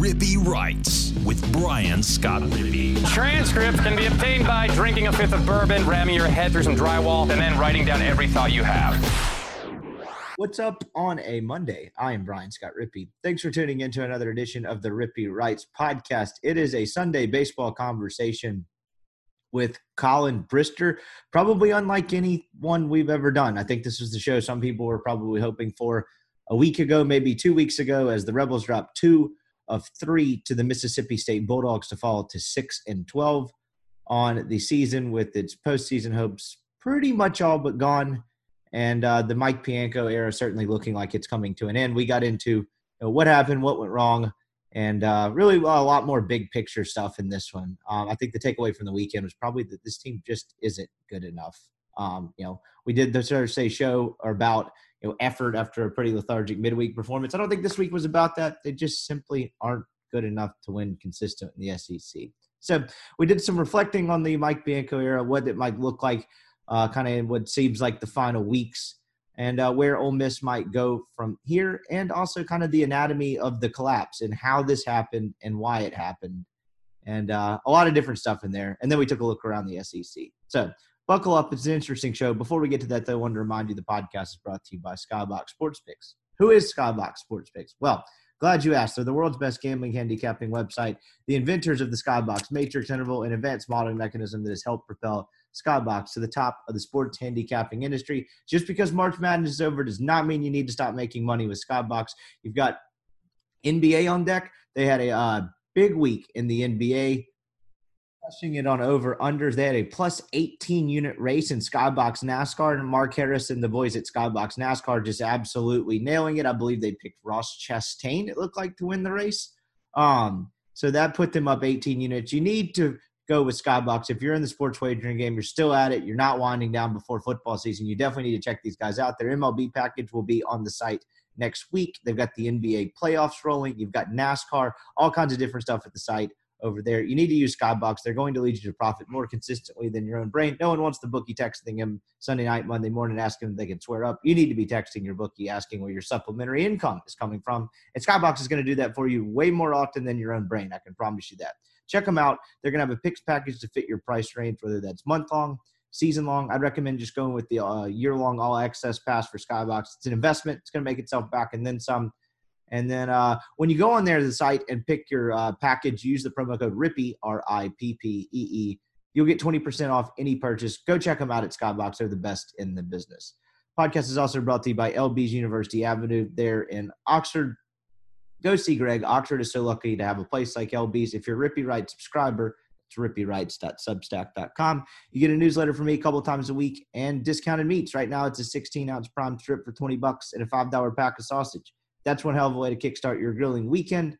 Rippee Writes with Brian Scott Rippee. Transcripts can be obtained by drinking a fifth of bourbon, ramming your head through some drywall, and then writing down every thought you have. What's up on a Monday? I am Brian Scott Rippee. Thanks for tuning into another edition of the Rippee Writes podcast. It is a Sunday baseball conversation with Collin Brister, probably unlike any one we've ever done. I think this is the show some people were probably hoping for a week ago, maybe two weeks ago, as the Rebels dropped two of three to the Mississippi State Bulldogs to fall to six and twelve on the season, with its postseason hopes pretty much all but gone, and uh, the Mike Bianco era certainly looking like it's coming to an end. We got into you know, what happened, what went wrong, and uh, really a lot more big picture stuff in this one. Um, I think the takeaway from the weekend was probably that this team just isn't good enough. Um, you know, we did the Thursday show about you know effort after a pretty lethargic midweek performance. I don't think this week was about that. They just simply aren't good enough to win consistent in the SEC. So we did some reflecting on the Mike Bianco era, what it might look like, uh, kind of what seems like the final weeks, and uh, where Ole Miss might go from here, and also kind of the anatomy of the collapse and how this happened and why it happened, and uh, a lot of different stuff in there. And then we took a look around the SEC. So buckle up. It's an interesting show. Before we get to that, though, I want to remind you the podcast is brought to you by Skybox Sports Picks. Who is Skybox Sports Picks? Well, glad you asked. They're the world's best gambling handicapping website, the inventors of the Skybox Matrix Interval, an advanced modeling mechanism that has helped propel Skybox to the top of the sports handicapping industry. Just because March Madness is over does not mean you need to stop making money with Skybox. You've got NBA on deck. They had a uh, big week in the NBA crushing it on over unders. They had a plus 18 unit race in Skybox NASCAR, and Mark Harris and the boys at Skybox NASCAR just absolutely nailing it. I believe they picked Ross Chastain, it looked like, to win the race. Um, so that put them up 18 units. You need to go with Skybox. If you're in the sports wagering game, you're still at it, you're not winding down before football season, you definitely need to check these guys out. Their MLB package will be on the site next week. They've got the NBA playoffs rolling, you've got NASCAR, all kinds of different stuff at the site over there. You need to use Skybox. They're going to lead you to profit more consistently than your own brain. No one wants the bookie texting him Sunday night, Monday morning, asking if they can swear up. You need to be texting your bookie asking where your supplementary income is coming from. And Skybox is going to do that for you way more often than your own brain. I can promise you that. Check them out. They're going to have a picks package to fit your price range, whether that's month long, season long. I'd recommend just going with the uh, year long all access pass for Skybox. It's an investment. It's going to make itself back and then some. And then uh, when you go on there to the site and pick your uh, package, use the promo code RIPPEE, R I P P E E. You'll get 20% off any purchase. Go check them out at Skybox. They're the best in the business. Podcast is also brought to you by LB's University Avenue there in Oxford. Go see Greg. Oxford is so lucky to have a place like LB's. If you're a Rippee Writes subscriber, it's rippeewrites.substack.com. You get a newsletter from me a couple times a week and discounted meats. Right now, it's a 16 ounce prime strip for 20 bucks and a $5 pack of sausage. That's one hell of a way to kickstart your grilling weekend.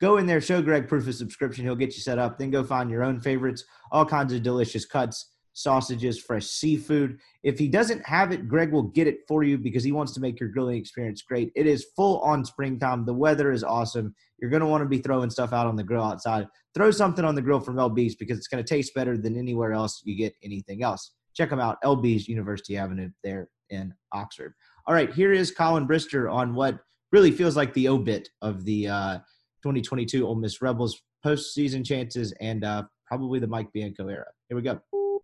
Go in there, show Greg proof of subscription. He'll get you set up. Then go find your own favorites, all kinds of delicious cuts, sausages, fresh seafood. If he doesn't have it, Greg will get it for you because he wants to make your grilling experience great. It is full on springtime. The weather is awesome. You're going to want to be throwing stuff out on the grill outside. Throw something on the grill from LB's because it's going to taste better than anywhere else you get anything else. Check them out, LB's University Avenue there in Oxford. All right, here is Collin Brister on what really feels like the obit of the uh, 2022 Ole Miss Rebels postseason chances and uh, probably the Mike Bianco era. Here we go.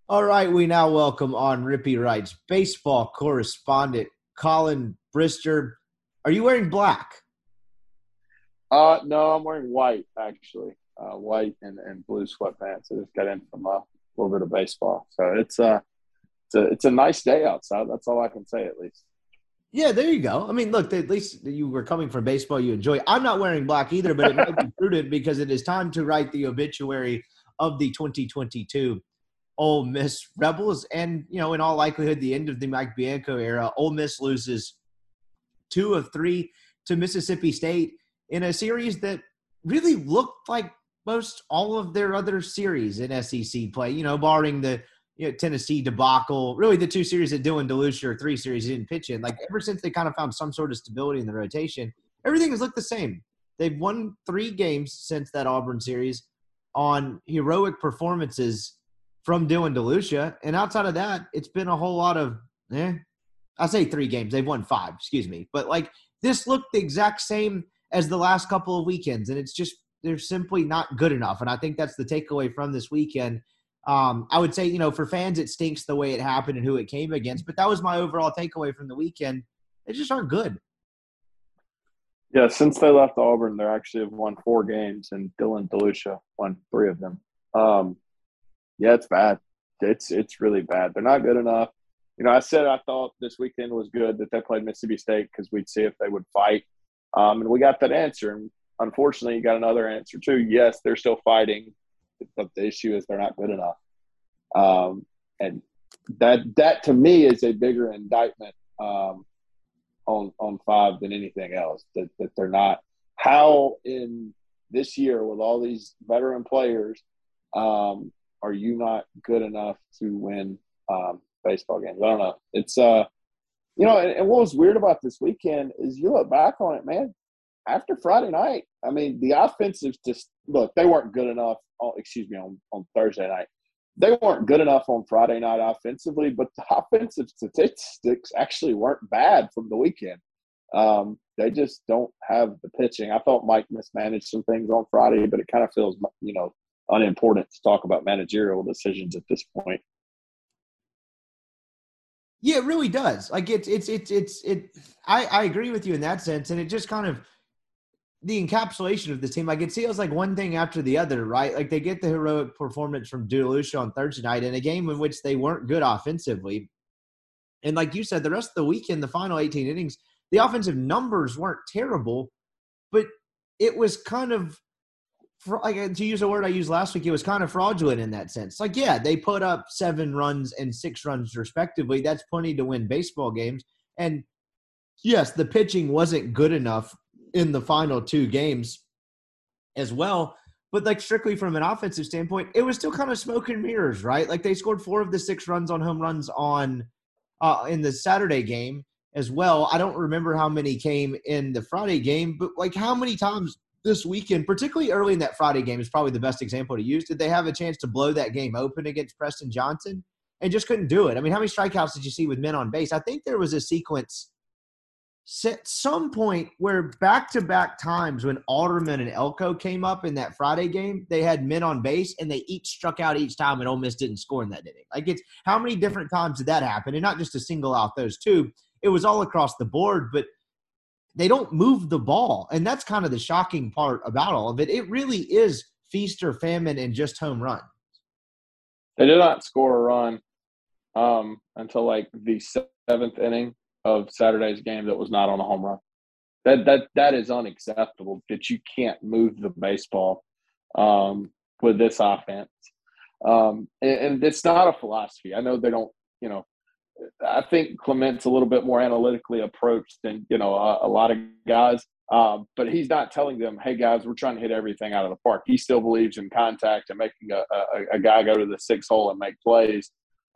All right, we now welcome on Rippee Writes baseball correspondent Collin Brister. Are you wearing black? Uh, no, I'm wearing white actually, uh, white and, and blue sweatpants. I just got in from a little bit of baseball, so it's uh, it's a it's a nice day outside. That's all I can say at least. Yeah, there you go. I mean, look, at least you were coming from baseball. You enjoy. I'm not wearing black either, but it might be prudent because it is time to write the obituary of the 2022 Ole Miss Rebels, and you know, in all likelihood, the end of the Mike Bianco era. Ole Miss loses two of three to Mississippi State in a series that really looked like most all of their other series in SEC play. You know, barring the you know, Tennessee debacle, really the two series that Dylan DeLucia or three series he didn't pitch in. Like ever since they kind of found some sort of stability in the rotation, everything has looked the same. They've won three games since that Auburn series on heroic performances from Dylan DeLucia. And outside of that, it's been a whole lot of, eh, I say three games. They've won five, excuse me. But like this looked the exact same as the last couple of weekends, and it's just they're simply not good enough. And I think that's the takeaway from this weekend. Um, I would say, you know, for fans, it stinks the way it happened and who it came against, but that was my overall takeaway from the weekend. They just aren't good. Yeah, since they left Auburn, they actually have won four games, and Dylan DeLucia won three of them. Um, yeah, it's bad. It's it's really bad. They're not good enough. You know, I said I thought this weekend was good that they played Mississippi State because we'd see if they would fight, um, and we got that answer. And unfortunately, you got another answer too. Yes, they're still fighting, but the issue is they're not good enough. Um, and that that to me is a bigger indictment um, on on five than anything else. That that they're not how in this year with all these veteran players um, are you not good enough to win um, baseball games? I don't know. It's uh, you know, and, and what was weird about this weekend is you look back on it, man. After Friday night, I mean, the offensive just look they weren't good enough. Oh, excuse me, on on Thursday night they weren't good enough on Friday night offensively, but the offensive statistics actually weren't bad from the weekend. Um, they just don't have the pitching. I thought Mike mismanaged some things on Friday, but it kind of feels, you know, unimportant to talk about managerial decisions at this point. Yeah, it really does. Like it's it's it's it's it. I I agree with you in that sense, and it just kind of the encapsulation of the team. Like it feels like one thing after the other, right? Like they get the heroic performance from DeLucia on Thursday night in a game in which they weren't good offensively. And like you said, the rest of the weekend, the final 18 innings, the offensive numbers weren't terrible, but it was kind of like to use a word I used last week, it was kind of fraudulent in that sense. Like, yeah, they put up seven runs and six runs respectively. That's plenty to win baseball games. And yes, the pitching wasn't good enough in the final two games as well. But like strictly from an offensive standpoint, it was still kind of smoke and mirrors, right? Like they scored four of the six runs on home runs on uh, in the Saturday game as well. I don't remember how many came in the Friday game, but like how many times this weekend, particularly early in that Friday game, is probably the best example to use. Did they have a chance to blow that game open against Preston Johnson and just couldn't do it? I mean, how many strikeouts did you see with men on base? I think there was a sequence at some point where back to back times when Alderman and Elko came up in that Friday game, they had men on base and they each struck out each time and Ole Miss didn't score in that inning. Like it's how many different times did that happen? And not just to single out those two, it was all across the board, but they don't move the ball. And that's kind of the shocking part about all of it. It really is feast or famine and just home run. They did not score a run um, until like the seventh inning of Saturday's game that was not on a home run. That that that is unacceptable. That you can't move the baseball um, with this offense, um, and, and, it's not a philosophy. I know they don't. You know, I think Clement's a little bit more analytically approached than you know a, a lot of guys. Um, but he's not telling them, "Hey guys, we're trying to hit everything out of the park." He still believes in contact and making a, a, a guy go to the six hole and make plays.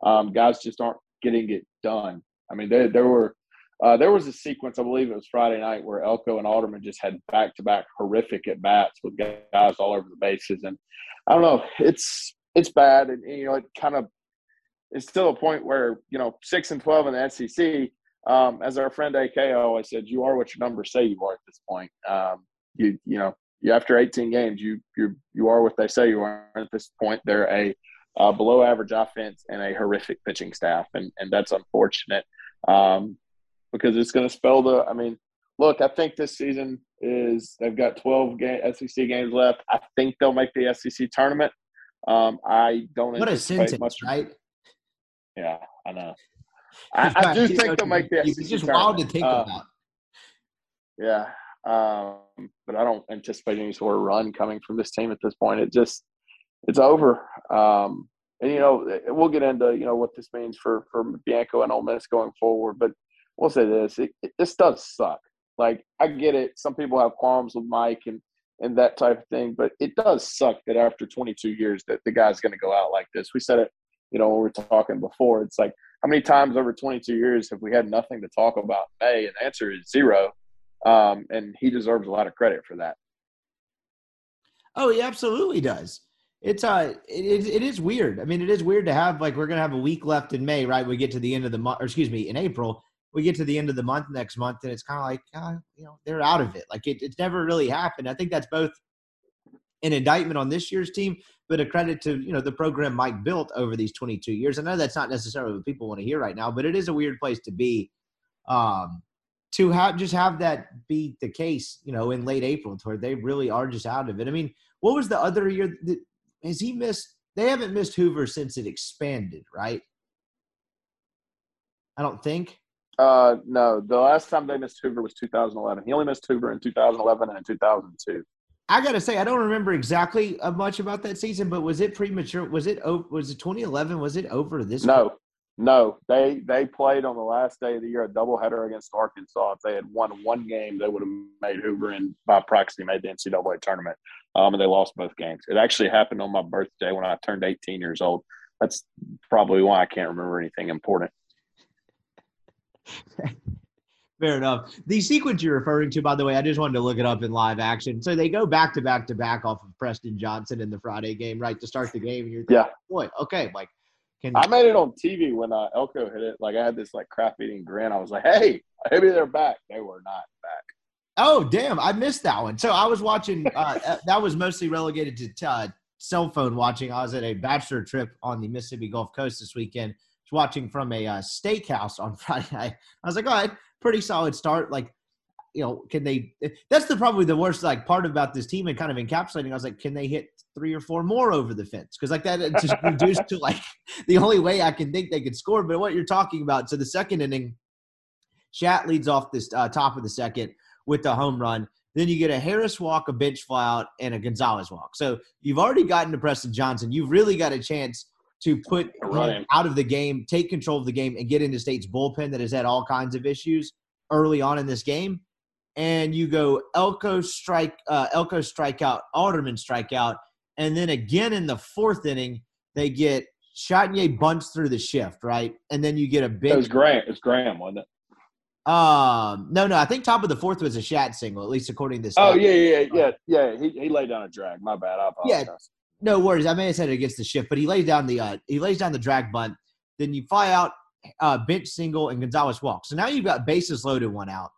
Um, guys just aren't getting it done. I mean, there, there were uh, there was a sequence, I believe it was Friday night, where Elko and Alderman just had back to back horrific at bats with guys all over the bases, and I don't know, it's it's bad, and, you know, it kind of it's still a point where you know six and twelve in the SEC. Um, as our friend AK always said, you are what your numbers say you are at this point. Um, you you know, you after 18 games, you you you are what they say you are at this point. They're a uh, below average offense and a horrific pitching staff, and and that's unfortunate. Um, because it's going to spell the. I mean, look, I think this season is they've got 12 game, SEC games left. I think they'll make the SEC tournament. Um, I don't what a sentence, much. right? Yeah, I know. I, I do think they'll make the SEC It's just tournament. wild to think uh, about. Yeah, um, but I don't anticipate any sort of run coming from this team at this point. It just it's over. Um, and you know, we'll get into you know what this means for for Bianco and Ole Miss going forward. But we'll say this: it, it, this does suck. Like I get it. Some people have qualms with Mike and and that type of thing, but it does suck that after 22 years that the guy's going to go out like this. We said it, you know, when we were talking before. It's like how many times over 22 years have we had nothing to talk about May? And the answer is zero. Um, and he deserves a lot of credit for that. Oh, he absolutely does. It's uh, it, it is weird. I mean, it is weird to have like we're gonna have a week left in May, right? We get to the end of the month, or excuse me, in April, we get to the end of the month next month, and it's kind of like, uh, you know, they're out of it. Like it, it's never really happened. I think that's both an indictment on this year's team, but a credit to you know the program Mike built over these 22 years. I know that's not necessarily what people want to hear right now, but it is a weird place to be. Um, to have just have that be the case, you know, in late April, where they really are just out of it. I mean, what was the other year? That, has he missed? They haven't missed Hoover since it expanded, right? I don't think. Uh, no, the last time they missed Hoover was 2011. He only missed Hoover in 2011 and in 2002. I gotta say, I don't remember exactly uh, much about that season, but was it premature? Was it was it 2011? Was it over this? No, no. They they played on the last day of the year a doubleheader against Arkansas. If they had won one game, they would have made Hoover and by proxy made the NCAA tournament. Um, and they lost both games. It actually happened on my birthday when I turned 18 years old. That's probably why I can't remember anything important. Fair enough. The sequence you're referring to, by the way, I just wanted to look it up in live action. So they go back to back to back off of Preston Johnson in the Friday game, right, to start the game. And you're thinking, Yeah. boy, okay, like, can I made it on TV when uh, Elko hit it. Like I had this like crap eating grin. I was like, "Hey, maybe they're back." They were not back. Oh, damn. I missed that one. So I was watching, uh, uh, that was mostly relegated to uh, cell phone watching. I was at a bachelor trip on the Mississippi Gulf Coast this weekend, was watching from a uh, steakhouse on Friday night. I was like, all right, pretty solid start. Like, you know, can they? That's the probably the worst like part about this team and kind of encapsulating. I was like, can they hit three or four more over the fence? Because like that just reduced to like the only way I can think they could score. But what you're talking about, so the second inning, Shat leads off this uh, top of the second with the home run. Then you get a Harris walk, a bench fly out, and a Gonzalez walk. So you've already gotten to Preston Johnson. You've really got a chance to put him out of the game, take control of the game, and get into State's bullpen that has had all kinds of issues early on in this game. And you go Elko strike, uh, Elko strikeout, Alderman strikeout, and then again in the fourth inning they get Chatagnier bunts through the shift, right? And then you get a big. It was Graham. It was Graham, wasn't it? um, no, no, I think top of the fourth was a Shat single, at least according to this. Oh yeah, yeah, yeah, yeah. He he laid down a drag. My bad. I Yeah. No worries. I may have said it against the shift, but he lays down the uh, he lays down the drag bunt. Then you fly out, uh, bench single, and Gonzalez walks. So now you've got bases loaded, one out.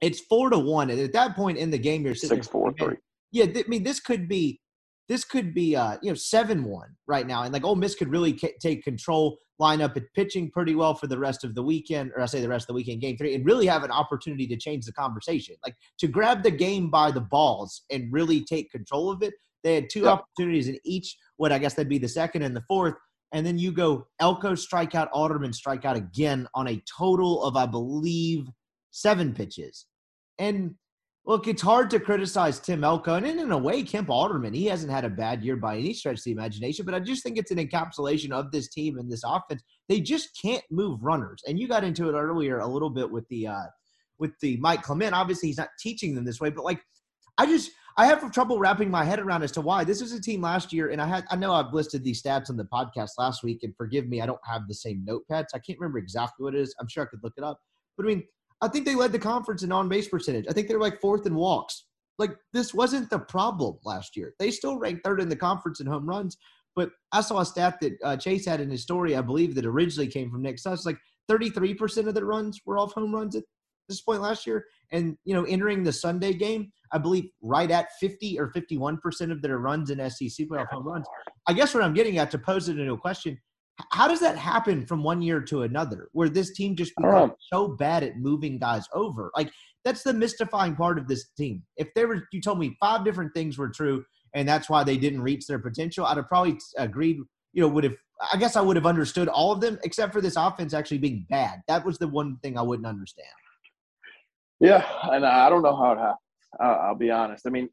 It's four to one, and at that point in the game, you're sitting Six four three. yeah, th- I mean, this could be, this could be, uh, you know, seven one right now, and like Ole Miss could really ca- take control, line up at pitching pretty well for the rest of the weekend, or I say the rest of the weekend, game three, and really have an opportunity to change the conversation, like to grab the game by the balls and really take control of it. They had two Yep. opportunities in each. What I guess that'd be the second and the fourth. And then you go Elko strikeout, Alderman strikeout again on a total of, I believe, seven pitches. And look, it's hard to criticize Tim Elko. And in a way, Kemp Alderman, he hasn't had a bad year by any stretch of the imagination, but I just think it's an encapsulation of this team and this offense. They just can't move runners. And you got into it earlier a little bit with the uh with the Mike Clement. Obviously, he's not teaching them this way, but like I just I have trouble wrapping my head around as to why this was a team last year, and I had I know I've listed these stats on the podcast last week, and forgive me, I don't have the same notepads. I can't remember exactly what it is. I'm sure I could look it up, but I mean, I think they led the conference in on base percentage. I think they're like fourth in walks. Like this wasn't the problem last year. They still ranked third in the conference in home runs, but I saw a stat that uh, Chase had in his story. I believe that originally came from Nick Suss. Like 33 percent of the runs were off home runs this point last year, and you know, entering the Sunday game, I believe right at 50 or 51 percent of their runs in SEC playoff home runs. I guess what I'm getting at to pose it into a question: How does that happen from one year to another, where this team just becomes so bad at moving guys over? Like that's the mystifying part of this team. If there were, you told me five different things were true, and that's why they didn't reach their potential, I'd have probably agreed. You know, would have I guess I would have understood all of them except for this offense actually being bad. That was the one thing I wouldn't understand. Yeah, and I don't know how it happens. Uh, I'll be honest. I mean,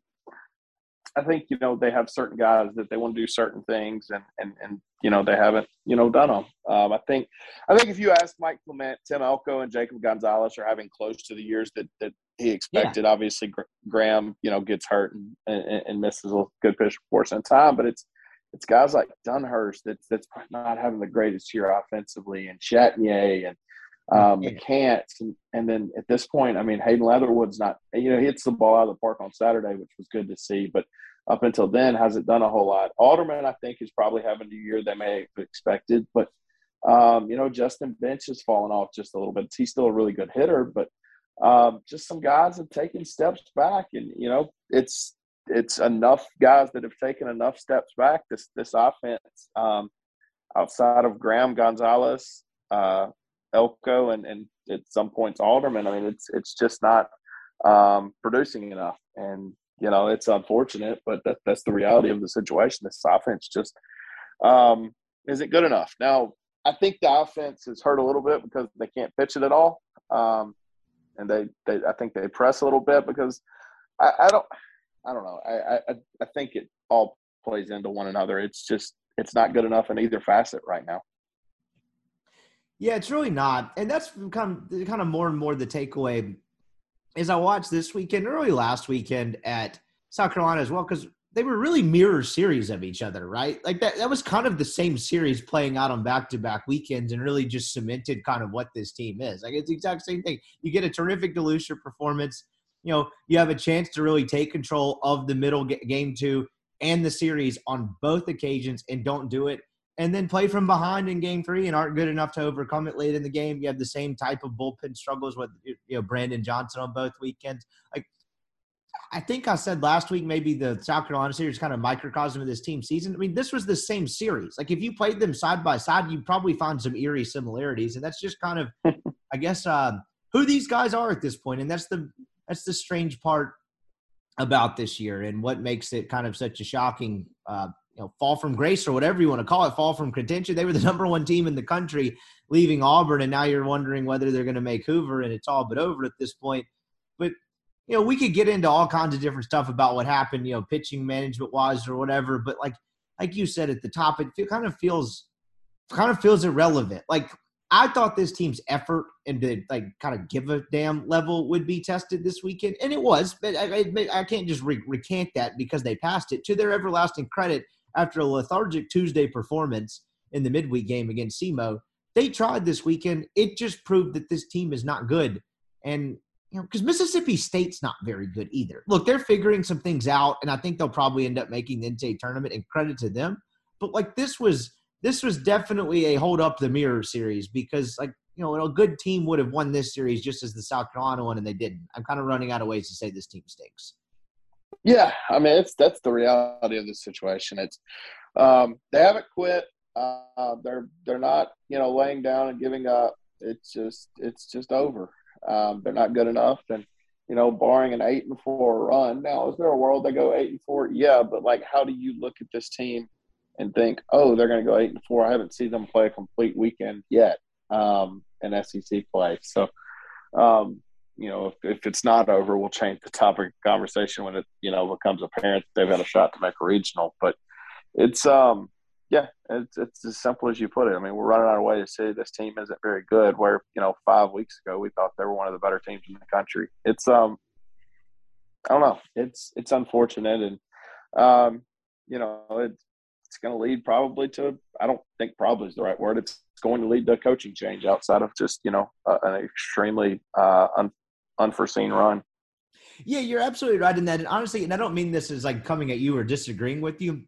I think you know they have certain guys that they want to do certain things, and and and you know they haven't you know done them. Um, I think I think if you ask Mike Clement, Tim Elko, and Jacob Gonzalez are having close to the years that that he expected. Obviously, Graham you know gets hurt and, and, and misses a good pitch portion of time, but it's it's guys like Dunhurst that's that's not having the greatest year offensively, and Chatagnier and um, Yeah. McCants, and, and then at this point, I mean, Hayden Leatherwood's not, you know, he hits the ball out of the park on Saturday, which was good to see, but up until then, hasn't done a whole lot. Alderman, I think, is probably having the year they may have expected, but Um, you know, Justin Bench has fallen off just a little bit. He's still a really good hitter, but um, just some guys have taken steps back, and you know, it's it's enough guys that have taken enough steps back. This this offense, um, outside of Graham Gonzalez, uh, Elko, and and at some points Alderman. I mean, it's it's just not um, producing enough, and you know, it's unfortunate, but that, that's the reality of the situation. This offense just um, isn't good enough. Now, I think the offense is hurt a little bit because they can't pitch it at all. Um, and they, they, I think they press a little bit because I, I don't, I don't know. I, I, I think it all plays into one another. It's just, it's not good enough in either facet right now. Yeah, it's really not, and that's kind of kind of more and more the takeaway. As I watched this weekend, early last weekend at South Carolina as well, because they were really mirror series of each other, right? Like that that was kind of the same series playing out on back to back weekends and really just cemented kind of what this team is. Like it's the exact same thing. You get a terrific Delucia performance. You know, you have a chance to really take control of the middle game two and the series on both occasions and don't do it. And then play from behind in game three and aren't good enough to overcome it late in the game. You have the same type of bullpen struggles with you know Brandon Johnson on both weekends. Like I think I said last week maybe the South Carolina series kind of microcosm of this team season. I mean, this was the same series. Like if you played them side by side, you'd probably find some eerie similarities, and that's just kind of, I guess, uh, who these guys are at this point, and that's the that's the strange part about this year, and what makes it kind of such a shocking, uh, you know, fall from grace or whatever you want to call it, fall from contention. They were the number one team in the country, leaving Auburn, and now you're wondering whether they're going to make Hoover, and it's all but over at this point. But you know, we could get into all kinds of different stuff about what happened, you know, pitching management wise or whatever. But like, like you said at the top, it kind of feels, kind of feels irrelevant. Like I thought this team's effort and the like kind of give a damn level would be tested this weekend, and it was. But I, I, I can't just re- recant that because they passed it. To their everlasting credit, after a lethargic Tuesday performance in the midweek game against SEMO, they tried this weekend. It just proved that this team is not good. And you know, because Mississippi State's not very good either. Look, they're figuring some things out, and I think they'll probably end up making the NCAA tournament. And credit to them. But like this was this was definitely a hold up the mirror series because like you know a good team would have won this series just as the South Carolina one, and they didn't. I'm kind of running out of ways to say this team stinks. Yeah, I mean it's that's the reality of the situation. It's um, they haven't quit. Uh, they're they're not you know laying down and giving up. It's just it's just over. Um, they're not good enough, and you know, barring an eight and four run. Now, is there a world they go eight and four? Yeah, but like, how do you look at this team and think, oh, they're going to go eight and four? I haven't seen them play a complete weekend yet um, in SEC play. So, um, you know, if, if it's not over, we'll change the topic of conversation when it, you know, becomes apparent they've had a shot to make a regional. But it's, um, yeah, it's, it's as simple as you put it. I mean, we're running out of way to say this team isn't very good. Where you know, five weeks ago we thought they were one of the better teams in the country. It's um, I don't know. It's it's unfortunate, and um, you know, it's it's going to lead probably to. I don't think probably is the right word. It's going to lead to a coaching change outside of just you know uh, an extremely uh, un, unforeseen run. Yeah, you're absolutely right in that. And honestly, and I don't mean this as like coming at you or disagreeing with you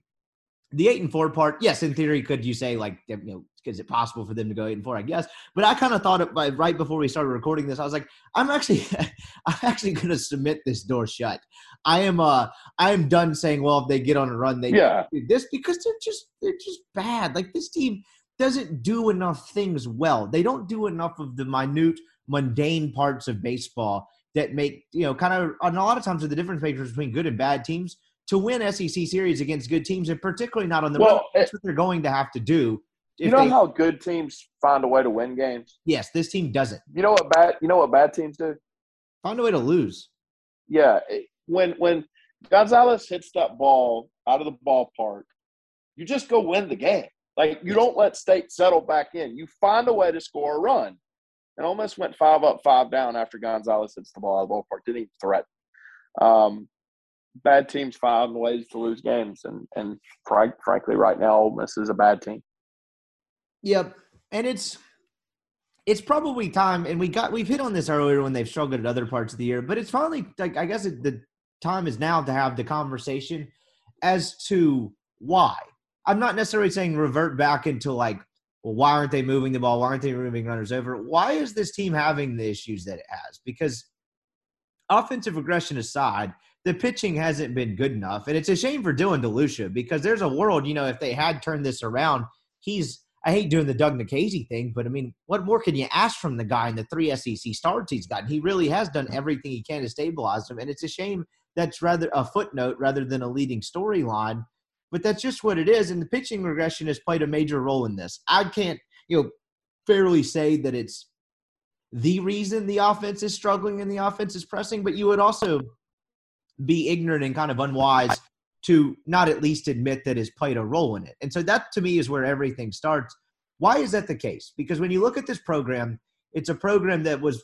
the eight and four part, yes, in theory, could you say like, you know, is it possible for them to go eight and four? I guess, but I kind of thought it by right before we started recording this. I was like, I'm actually, I'm actually going to submit this door shut. I am, uh, I am done saying, well, if they get on a run, they yeah. do this because they're just, they're just bad. Like this team doesn't do enough things well. They don't do enough of the minute, mundane parts of baseball that make you know kind of. And a lot of times, are the difference makers between good and bad teams to win SEC series against good teams, and particularly not on the well, road. That's what they're going to have to do. You know they, how good teams find a way to win games. Yes, this team doesn't. You know what bad? You know what bad teams do? Find a way to lose. Yeah, when when Gonzalez hits that ball out of the ballpark, you just go win the game. Like you don't let State settle back in. You find a way to score a run. And almost went five up, five down after Gonzalez hits the ball out of the ballpark. Didn't even threaten. Um, bad teams find ways to lose games, and and fr- frankly, right now, Ole Miss is a bad team. Yep, and it's it's probably time, and we got we've hit on this earlier when they've struggled at other parts of the year, but it's finally like I guess it, the time is now to have the conversation as to why. I'm not necessarily saying revert back into like well, why aren't they moving the ball? Why aren't they moving runners over? Why is this team having the issues that it has? Because offensive regression aside, the pitching hasn't been good enough. And it's a shame for Dylan DeLucia because there's a world, you know, if they had turned this around, he's I hate doing the Doug Nikhazy thing, but I mean, what more can you ask from the guy in the three SEC starts he's gotten? He really has done everything he can to stabilize him. And it's a shame that's rather a footnote rather than a leading storyline. But that's just what it is. And the pitching regression has played a major role in this. I can't, you know, fairly say that it's the reason the offense is struggling and the offense is pressing, but you would also be ignorant and kind of unwise to not at least admit that has played a role in it. And so that to me is where everything starts. Why is that the case? Because when you look at this program, it's a program that was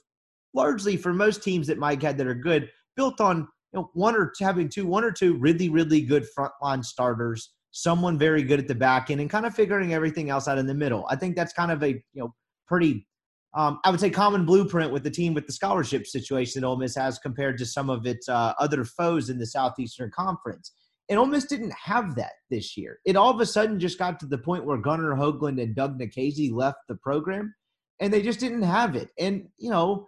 largely for most teams that Mike had that are good, built on you know, one or two, having two, one or two really, really good frontline starters, someone very good at the back end, and kind of figuring everything else out in the middle. I think that's kind of a you know pretty um, I would say common blueprint with the team with the scholarship situation that Ole Miss has compared to some of its uh, other foes in the Southeastern Conference. And Ole Miss didn't have that this year. It all of a sudden just got to the point where Gunnar Hoglund and Doug Nikhazy left the program, and they just didn't have it. And you know,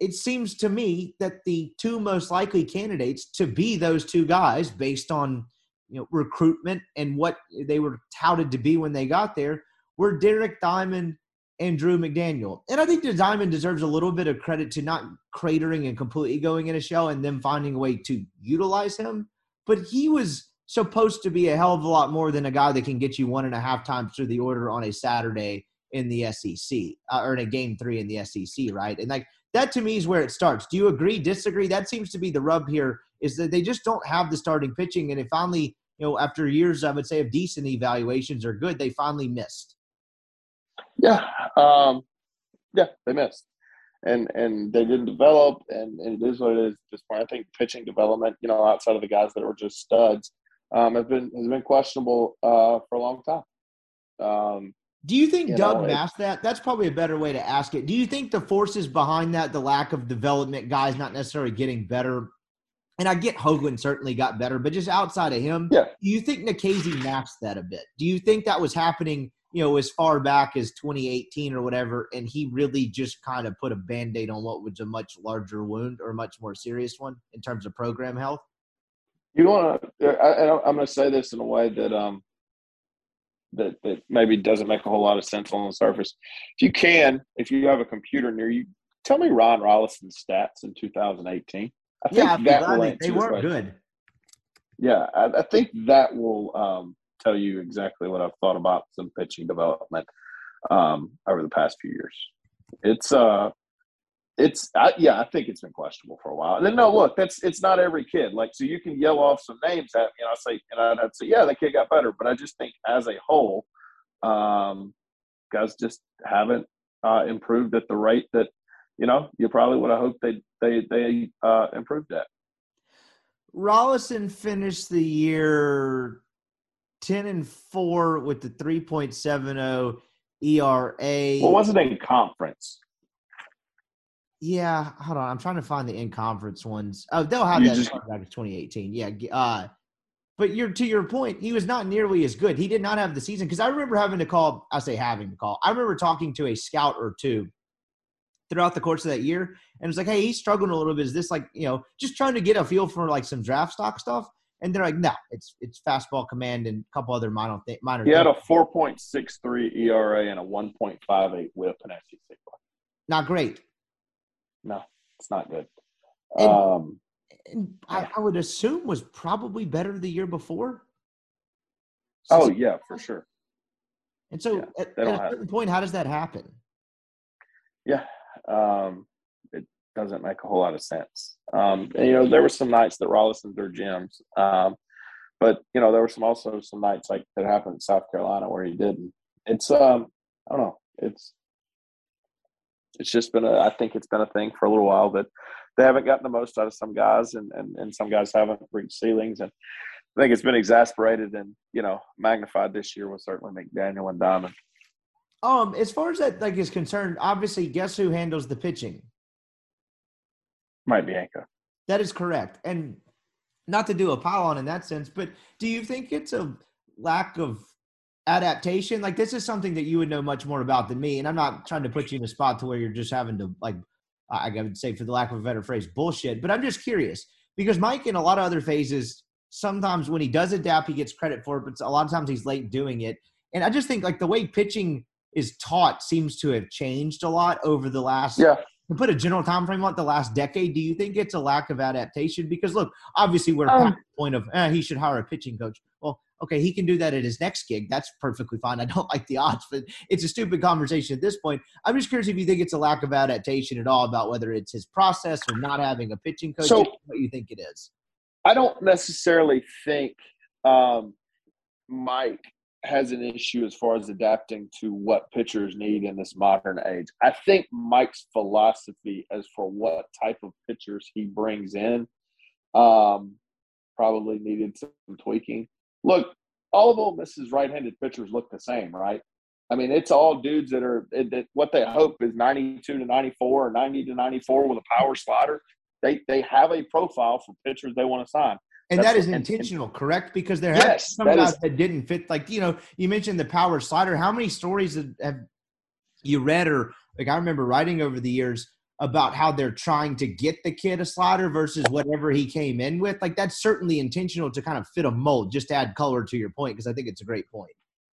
it seems to me that the two most likely candidates to be those two guys, based on you know recruitment and what they were touted to be when they got there, were Derek Diamond and Drew McDaniel. And I think the Diamond deserves a little bit of credit to not cratering and completely going in a shell and then finding a way to utilize him. But he was supposed to be a hell of a lot more than a guy that can get you one and a half times through the order on a Saturday in the SEC uh, or in a game three in the SEC, right? And like that to me is where it starts. Do you agree, disagree? That seems to be the rub here is that they just don't have the starting pitching. And it finally, you know, after years, I would say, of decent evaluations are good, they finally missed. Yeah, um, yeah, they missed, and and they didn't develop, and, and it is what it is. At this point, I think pitching development, you know, outside of the guys that were just studs, um, has been has been questionable uh, for a long time. Um, do you think you Doug know, masked that? That's probably a better way to ask it. Do you think the forces behind that, the lack of development, guys not necessarily getting better, and I get Hoglund certainly got better, but just outside of him, yeah. do you think Nikhazy masked that a bit? Do you think that was happening you know, as far back as 2018 or whatever, and he really just kind of put a band aid on what was a much larger wound or a much more serious one in terms of program health? You want to, I, am going to say this in a way that, um, that, that maybe doesn't make a whole lot of sense on the surface. If you can, if you have a computer near you, tell me Ryan Rolison's stats in 2018. I think yeah, that will they weren't good. Yeah, I, I, think that will um, tell you exactly what I've thought about some pitching development um, over the past few years. It's uh, it's I, yeah, I think it's been questionable for a while. And then no, look, that's it's not every kid. Like so, you can yell off some names at me, and I say, and I'd, I'd say, yeah, that kid got better. But I just think as a whole, um, guys just haven't uh, improved at the rate that you know you probably would have hoped they they they uh, improved at. Rolison finished the year 10 and 4 with the 3.70 ERA. Well, wasn't it in conference. Yeah, hold on. I'm trying to find the in conference ones. Oh, they'll have you that just, back in 2018. Yeah. Uh, but you're to your point, he was not nearly as good. He did not have the season because I remember having to call. I say having to call. I remember talking to a scout or two throughout the course of that year, and it's like, hey, he's struggling a little bit. Is this like you know just trying to get a feel for like some draft stock stuff? and they're like, no, it's it's fastball command and a couple other minor th- minor. He had a four point six three ERA and a one point five eight WHIP in SEC play. Not great. No, it's not good. And, um, and I, I, would assume was probably better the year before. Oh yeah, for sure. And so, yeah, at, at a certain point, how does that happen? Yeah, um, it doesn't make a whole lot of sense. Um, and, you know, there were some nights that Rolison threw gems, um, but you know, there were some also some nights like that happened in South Carolina where he didn't. It's um, I don't know. It's it's just been a. I think it's been a thing for a little while that they haven't gotten the most out of some guys, and and, and some guys haven't reached ceilings, and I think it's been exasperated and you know magnified this year with certainly McDaniel and Diamond. Um, as far as that like is concerned, obviously, guess who handles the pitching? Mike Bianco. That is correct. And not to do a pile on in that sense, but do you think it's a lack of adaptation? Like this is something that you would know much more about than me, and I'm not trying to put you in a spot to where you're just having to like I would say for the lack of a better phrase, bullshit. But I'm just curious because Mike in a lot of other phases, sometimes when he does adapt, he gets credit for it, but a lot of times he's late doing it. And I just think like the way pitching is taught seems to have changed a lot over the last yeah to put a general time frame on the last decade, do you think it's a lack of adaptation? Because look, obviously we're um, at the point of eh, he should hire a pitching coach. Well, okay, he can do that at his next gig. That's perfectly fine. I don't like the odds, but it's a stupid conversation at this point. I'm just curious if you think it's a lack of adaptation at all about whether it's his process or not having a pitching coach. So, what you think it is? I don't necessarily think um, Mike has an issue as far as adapting to what pitchers need in this modern age. I think Mike's philosophy as for what type of pitchers he brings in um, probably needed some tweaking. Look, all of Ole Miss's right-handed pitchers look the same, right? I mean, it's all dudes that are that what they hope is 92 to 94 or 90 to 94 with a power slider. They they have a profile for pitchers they want to sign. And That's that is intentional, and, correct? Because there have some guys is, that didn't fit. Like you know, you mentioned the power slider. How many stories have you read or like I remember writing over the years about how they're trying to get the kid a slider versus whatever he came in with. Like that's certainly intentional to kind of fit a mold, just to add color to your point, because I think it's a great point.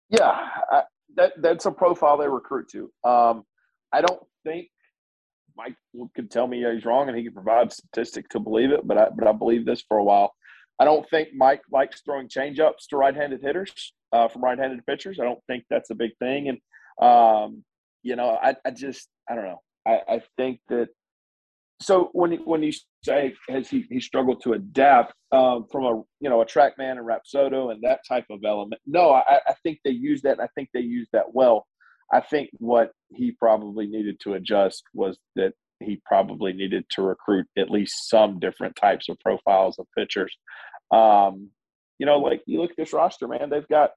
Yeah, I, that that's a profile they recruit to. Um, I don't think Mike could tell me he's wrong, and he can provide statistics to believe it. But I but I believe this for a while. I don't think Mike likes throwing changeups to right-handed hitters uh, from right-handed pitchers. I don't think that's a big thing, and um, you know, I, I just I don't know. I, I think that so when when you say has he, he struggled to adapt um, from a you know a TrackMan and Rapsodo and that type of element? No, I, I think they use that. I think they use that well. I think what he probably needed to adjust was that he probably needed to recruit at least some different types of profiles of pitchers. Um, you know, like you look at this roster, man, they've got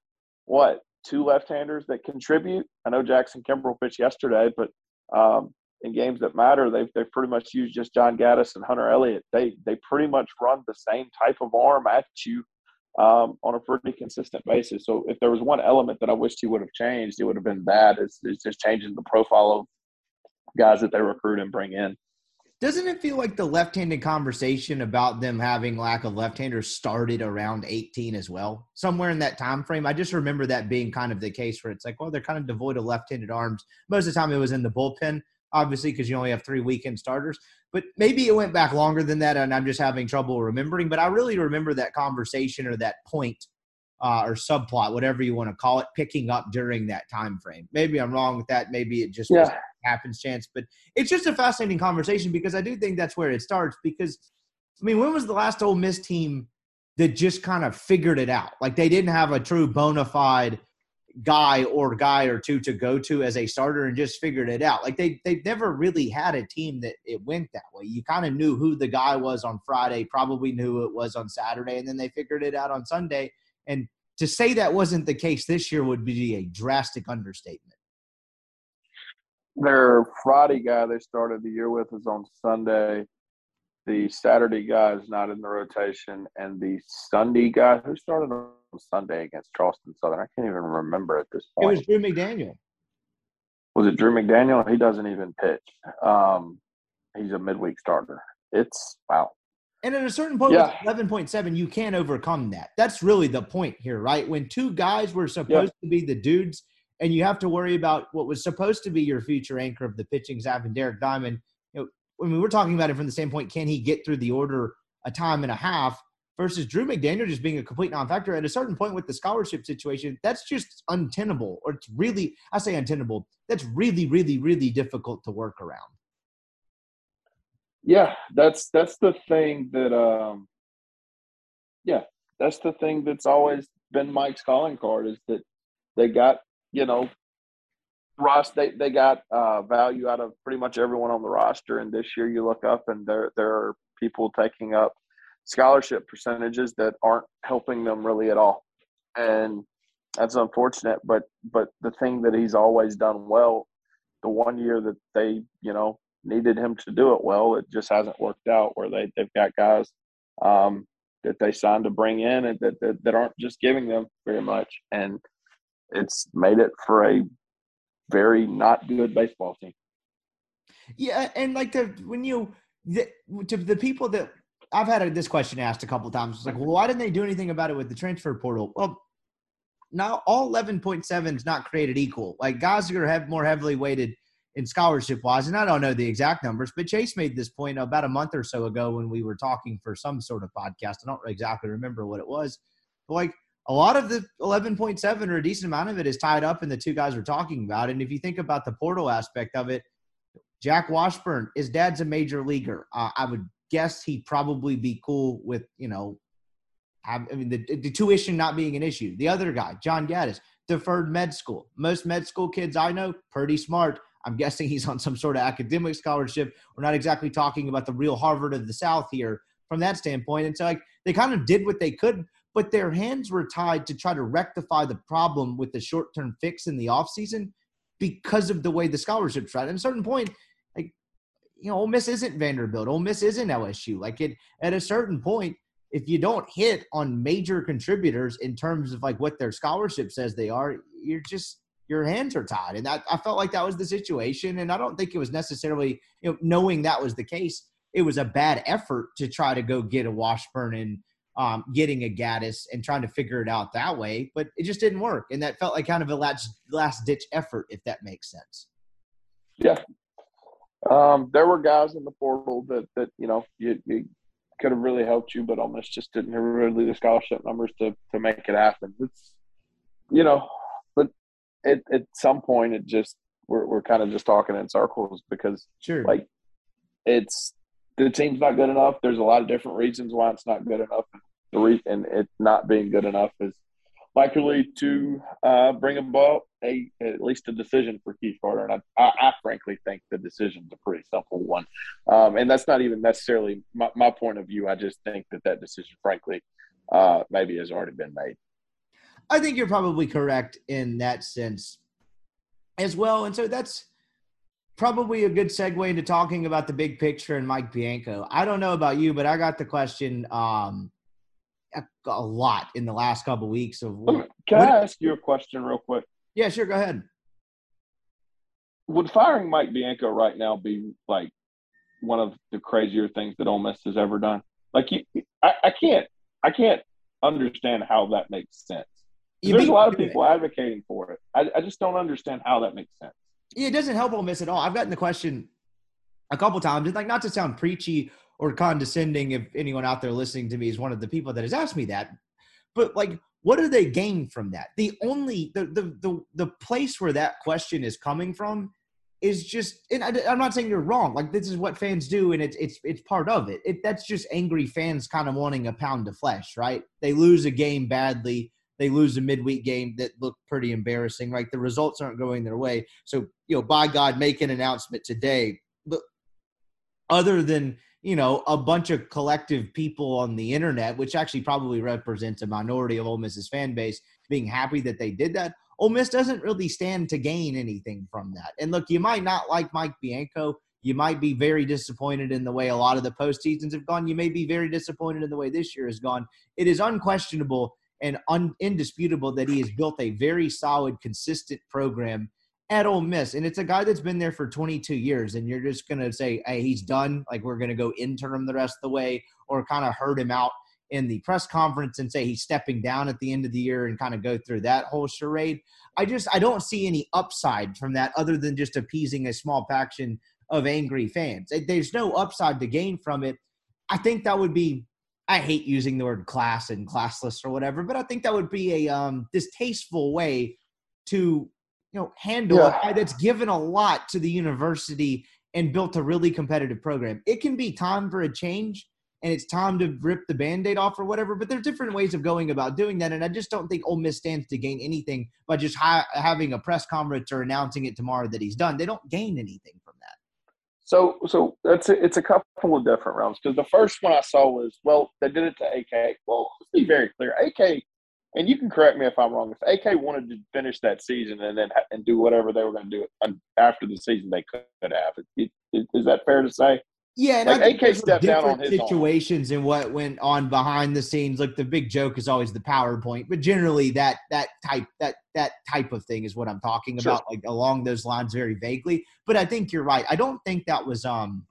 what two left-handers that contribute. I know Jackson Kimbrell pitched yesterday, but um, in games that matter, they've they've pretty much used just John Gaddis and Hunter Elliott. They they pretty much run the same type of arm at you um, on a pretty consistent basis. So if there was one element that I wished he would have changed, it would have been that. It's, it's just changing the profile of guys that they recruit and bring in. Doesn't it feel like the left-handed conversation about them having lack of left-handers started around 18 as well? Somewhere in that time frame. I just remember that being kind of the case where it's like, well, they're kind of devoid of left-handed arms. Most of the time it was in the bullpen obviously, because you only have three weekend starters. But maybe it went back longer than that, and I'm just having trouble remembering. But I really remember that conversation or that point uh, or subplot, whatever you want to call it, picking up during that time frame. Maybe I'm wrong with that. Maybe it just yeah. happens chance. But it's just a fascinating conversation because I do think that's where it starts. Because I mean, when was the last Ole Miss team that just kind of figured it out? Like they didn't have a true bona fide guy or guy or two to go to as a starter and just figured it out. Like they they've never really had a team that it went that way. You kind of knew who the guy was on Friday, probably knew it was on Saturday, and then they figured it out on Sunday. And to say that wasn't the case this year would be a drastic understatement. Their Friday guy they started the year with is on Sunday. The Saturday guy is not in the rotation, and the Sunday guy who started Sunday against Charleston Southern. I can't even remember at this point. It was Drew McDaniel. Was it Drew McDaniel? He doesn't even pitch. Um, he's a midweek starter. It's wow. And at a certain point, yeah. eleven point seven, you can't overcome that. That's really the point here, right? When two guys were supposed yeah. to be the dudes, and you have to worry about what was supposed to be your future anchor of the pitching staff and Derek Diamond. You know, when we were talking about it from the standpoint, can he get through the order a time and a half? Versus Drew McDaniel just being a complete non-factor. At a certain point with the scholarship situation, that's just untenable, or it's really, I say untenable. That's really, really, really difficult to work around. Yeah, that's that's the thing that, um, yeah, that's the thing that's always been Mike's calling card is that they got you know Ross, they, they got uh, value out of pretty much everyone on the roster. And this year you look up and there there are people taking up scholarship percentages that aren't helping them really at all. And that's unfortunate, but but the thing that he's always done well, the one year that they, you know, needed him to do it well, it just hasn't worked out where they, they've got guys um, that they signed to bring in and that, that, that aren't just giving them very much. And it's made it for a very not good baseball team. Yeah, and like the when you the, to the people that I've had this question asked a couple times, it's like, well, why didn't they do anything about it with the transfer portal? Well, now all 11.7 is not created equal. Like guys are have more heavily weighted in scholarship wise, and I don't know the exact numbers, but Chase made this point about a month or so ago when we were talking for some sort of podcast. I don't exactly remember what it was, but like a lot of the 11.7 or a decent amount of it is tied up in the two guys we're talking about. And if you think about the portal aspect of it, Jack Washburn, his dad's a major leaguer. Uh, I would guess he'd probably be cool with, you know, have, I mean, the, the tuition not being an issue. The other guy, John Gaddis, deferred med school. Most med school kids I know, pretty smart. I'm guessing he's on some sort of academic scholarship. We're not exactly talking about the real Harvard of the South here from that standpoint. And so, like, they kind of did what they could, but their hands were tied to try to rectify the problem with the short term fix in the offseason because of the way the scholarships right. At a certain point, you know, Ole Miss isn't Vanderbilt. Ole Miss isn't LSU. Like, it, at a certain point, if you don't hit on major contributors in terms of like what their scholarship says they are, you're just your hands are tied. And that, I felt like that was the situation. And I don't think it was necessarily, you know, knowing that was the case, it was a bad effort to try to go get a Washburn and um, getting a Gaddis and trying to figure it out that way. But it just didn't work. And that felt like kind of a last, last ditch effort, if that makes sense. Yeah. Um, there were guys in the portal that, that you know, you, you could have really helped you, but almost just didn't have really the scholarship numbers to, to make it happen. It's, you know, but at, at some point it just we're, we're kind of just talking in circles because sure. like it's the team's not good enough. There's a lot of different reasons why it's not good enough. The re- and it not being good enough is likely to uh, bring about a at least a decision for Keith Carter, and I, I, I frankly think the decision's a pretty simple one, um, and that's not even necessarily my, my, point of view. I just think that that decision, frankly, uh, maybe has already been made. I think you're probably correct in that sense as well. And so that's probably a good segue into talking about the big picture and Mike Bianco. I don't know about you, but I got the question um, a lot in the last couple of weeks of Can what, I ask you a question real quick? Yeah, sure, go ahead. Would firing Mike Bianco right now be like one of the crazier things that Ole Miss has ever done? Like you, I, I can't I can't understand how that makes sense. There's a lot of people advocating for it. I, I, just don't understand how that makes sense. Yeah, it doesn't help Ole Miss at all. I've gotten the question a couple times, and like not to sound preachy or condescending, if anyone out there listening to me is one of the people that has asked me that, but like, what do they gain from that? The only the the the, the place where that question is coming from is just and I, am not saying you're wrong like this is what fans do and it's it's it's part of it. it that's just angry fans kind of wanting a pound of flesh right they lose a game badly they lose a midweek game that looked pretty embarrassing. Right, the results aren't going their way. So you know, by God, make an announcement today. But other than you know a bunch of collective people on the internet, which actually probably represents a minority of Ole Miss's fan base, being happy that they did that. Ole Miss doesn't really stand to gain anything from that. And look, you might not like Mike Bianco. You might be very disappointed in the way a lot of the postseasons have gone. You may be very disappointed in the way this year has gone. It is unquestionable and un- indisputable that he has built a very solid, consistent program at Ole Miss. And it's a guy that's been there for 22 years. And you're just to say, hey, he's done. Like we're to go interim the rest of the way or kind of hurt him out in the press conference and say he's stepping down at the end of the year and kind of go through that whole charade. I just I don't see any upside from that other than just appeasing a small faction of angry fans. There's no upside to gain from it. I think that would be I hate using the word class and classless or whatever, but I think that would be a um, distasteful way to you know handle yeah. a guy that's given a lot to the university and built a really competitive program. It can be time for a change and it's time to rip the band-aid off or whatever, but there's different ways of going about doing that. And I just don't think Ole Miss stands to gain anything by just hi- having a press conference or announcing it tomorrow that he's done. They don't gain anything from that. So, so that's a, it's a couple of different realms because the first one I saw was well, they did it to AK. Well, let's be very clear, AK, and you can correct me if I'm wrong. If AK wanted to finish that season and then and do whatever they were going to do after the season, they could have. Is that fair to say? Yeah, and Like, AK stepped down on his own. situations and what went on behind the scenes. Like the big joke is always the PowerPoint, but generally that that type that that type of thing is what I'm talking Sure. about, like along those lines, very vaguely. But I think you're right. I don't think that was um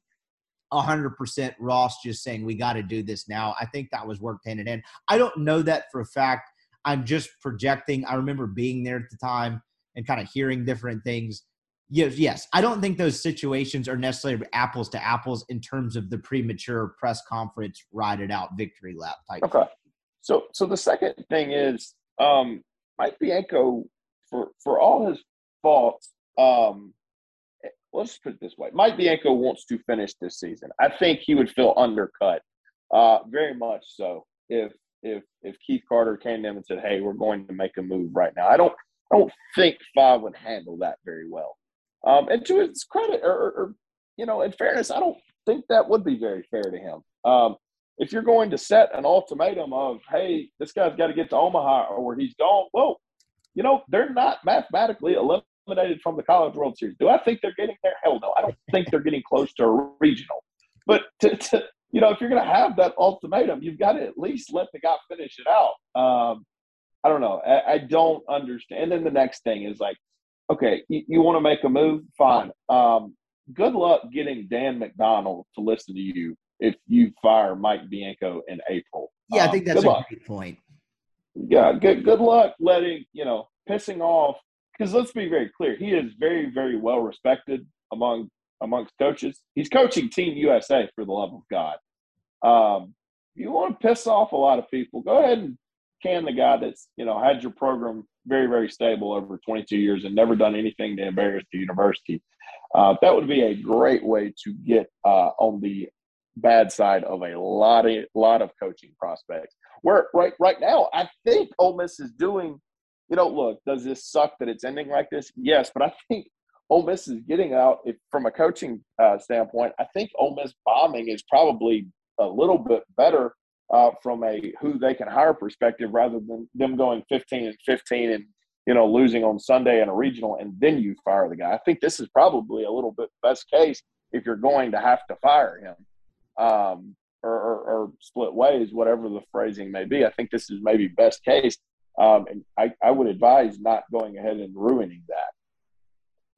hundred percent Ross just saying we got to do this now. I think that was worked hand in hand. I don't know that for a fact. I'm just projecting. I remember being there at the time and kind of hearing different things. Yes, yes. I don't think those situations are necessarily apples to apples in terms of the premature press conference, ride it out victory lap type. Okay. So so the second thing is um Mike Bianco for for all his faults, um let's put it this way. Mike Bianco wants to finish this season. I think he would feel undercut, uh, very much so if if if Keith Carter came to him and said, Hey, we're going to make a move right now. I don't I don't think five would handle that very well. Um and to his credit or, or, you know, in fairness, I don't think that would be very fair to him. Um if you're going to set an ultimatum of, hey, this guy's got to get to Omaha or where he's gone, well, you know, they're not mathematically eliminated from the College World Series. Do I think they're getting there? Hell no. I don't think they're getting close to a regional. But to, to you know, if you're going to have that ultimatum, you've got to at least let the guy finish it out. Um, I don't know. I, I don't understand. And then the next thing is like, okay, you, you want to make a move? Fine. Um, good luck getting Dan McDonnell to listen to you if you fire Mike Bianco in April. Yeah, I Um, think that's a luck. great point. Yeah, good good luck letting you know pissing off because let's be very clear, he is very very well respected among amongst coaches. He's coaching Team USA for the love of God. Um, you want to piss off a lot of people, go ahead and can the guy that's you know had your program very very stable over 22 years and never done anything to embarrass the university. Uh, that would be a great way to get uh, on the bad side of a lot of lot of coaching prospects. Where right right now, I think Ole Miss is doing. You know, look, does this suck that it's ending like this? Yes, but I think Ole Miss is getting out if, from a coaching uh, standpoint. I think Ole Miss bombing is probably a little bit better uh, from a who they can hire perspective, rather than them going 15 and 15 and you know losing on Sunday in a regional and then you fire the guy. I think this is probably a little bit best case if you're going to have to fire him um, or, or, or split ways, whatever the phrasing may be. I think this is maybe best case. Um, and I, I would advise not going ahead and ruining that.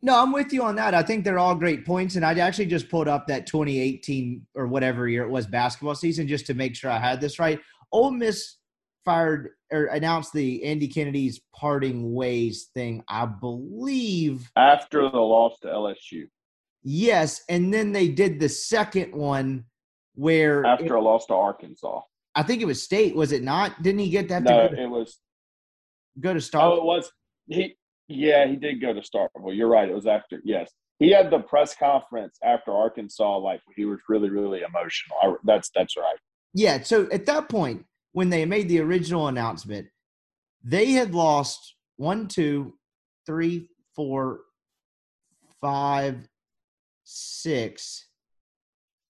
No, I'm with you on that. I think they're all great points. And I actually just pulled up that 2018 or whatever year it was basketball season just to make sure I had this right. Ole Miss fired or announced the Andy Kennedy's parting ways thing, I believe. After the loss to LSU, Yes. And then they did the second one where after a loss to Arkansas. I think it was state, was it not? Didn't he get that No, to to, it was. go to Oh, start? it was. He. Yeah, he did go to Starkville. You're right. It was after. Yes, he had the press conference after Arkansas. Like he was really, really emotional. I, that's that's right. Yeah. So at that point, when they made the original announcement, they had lost one, two, three, four, five, six,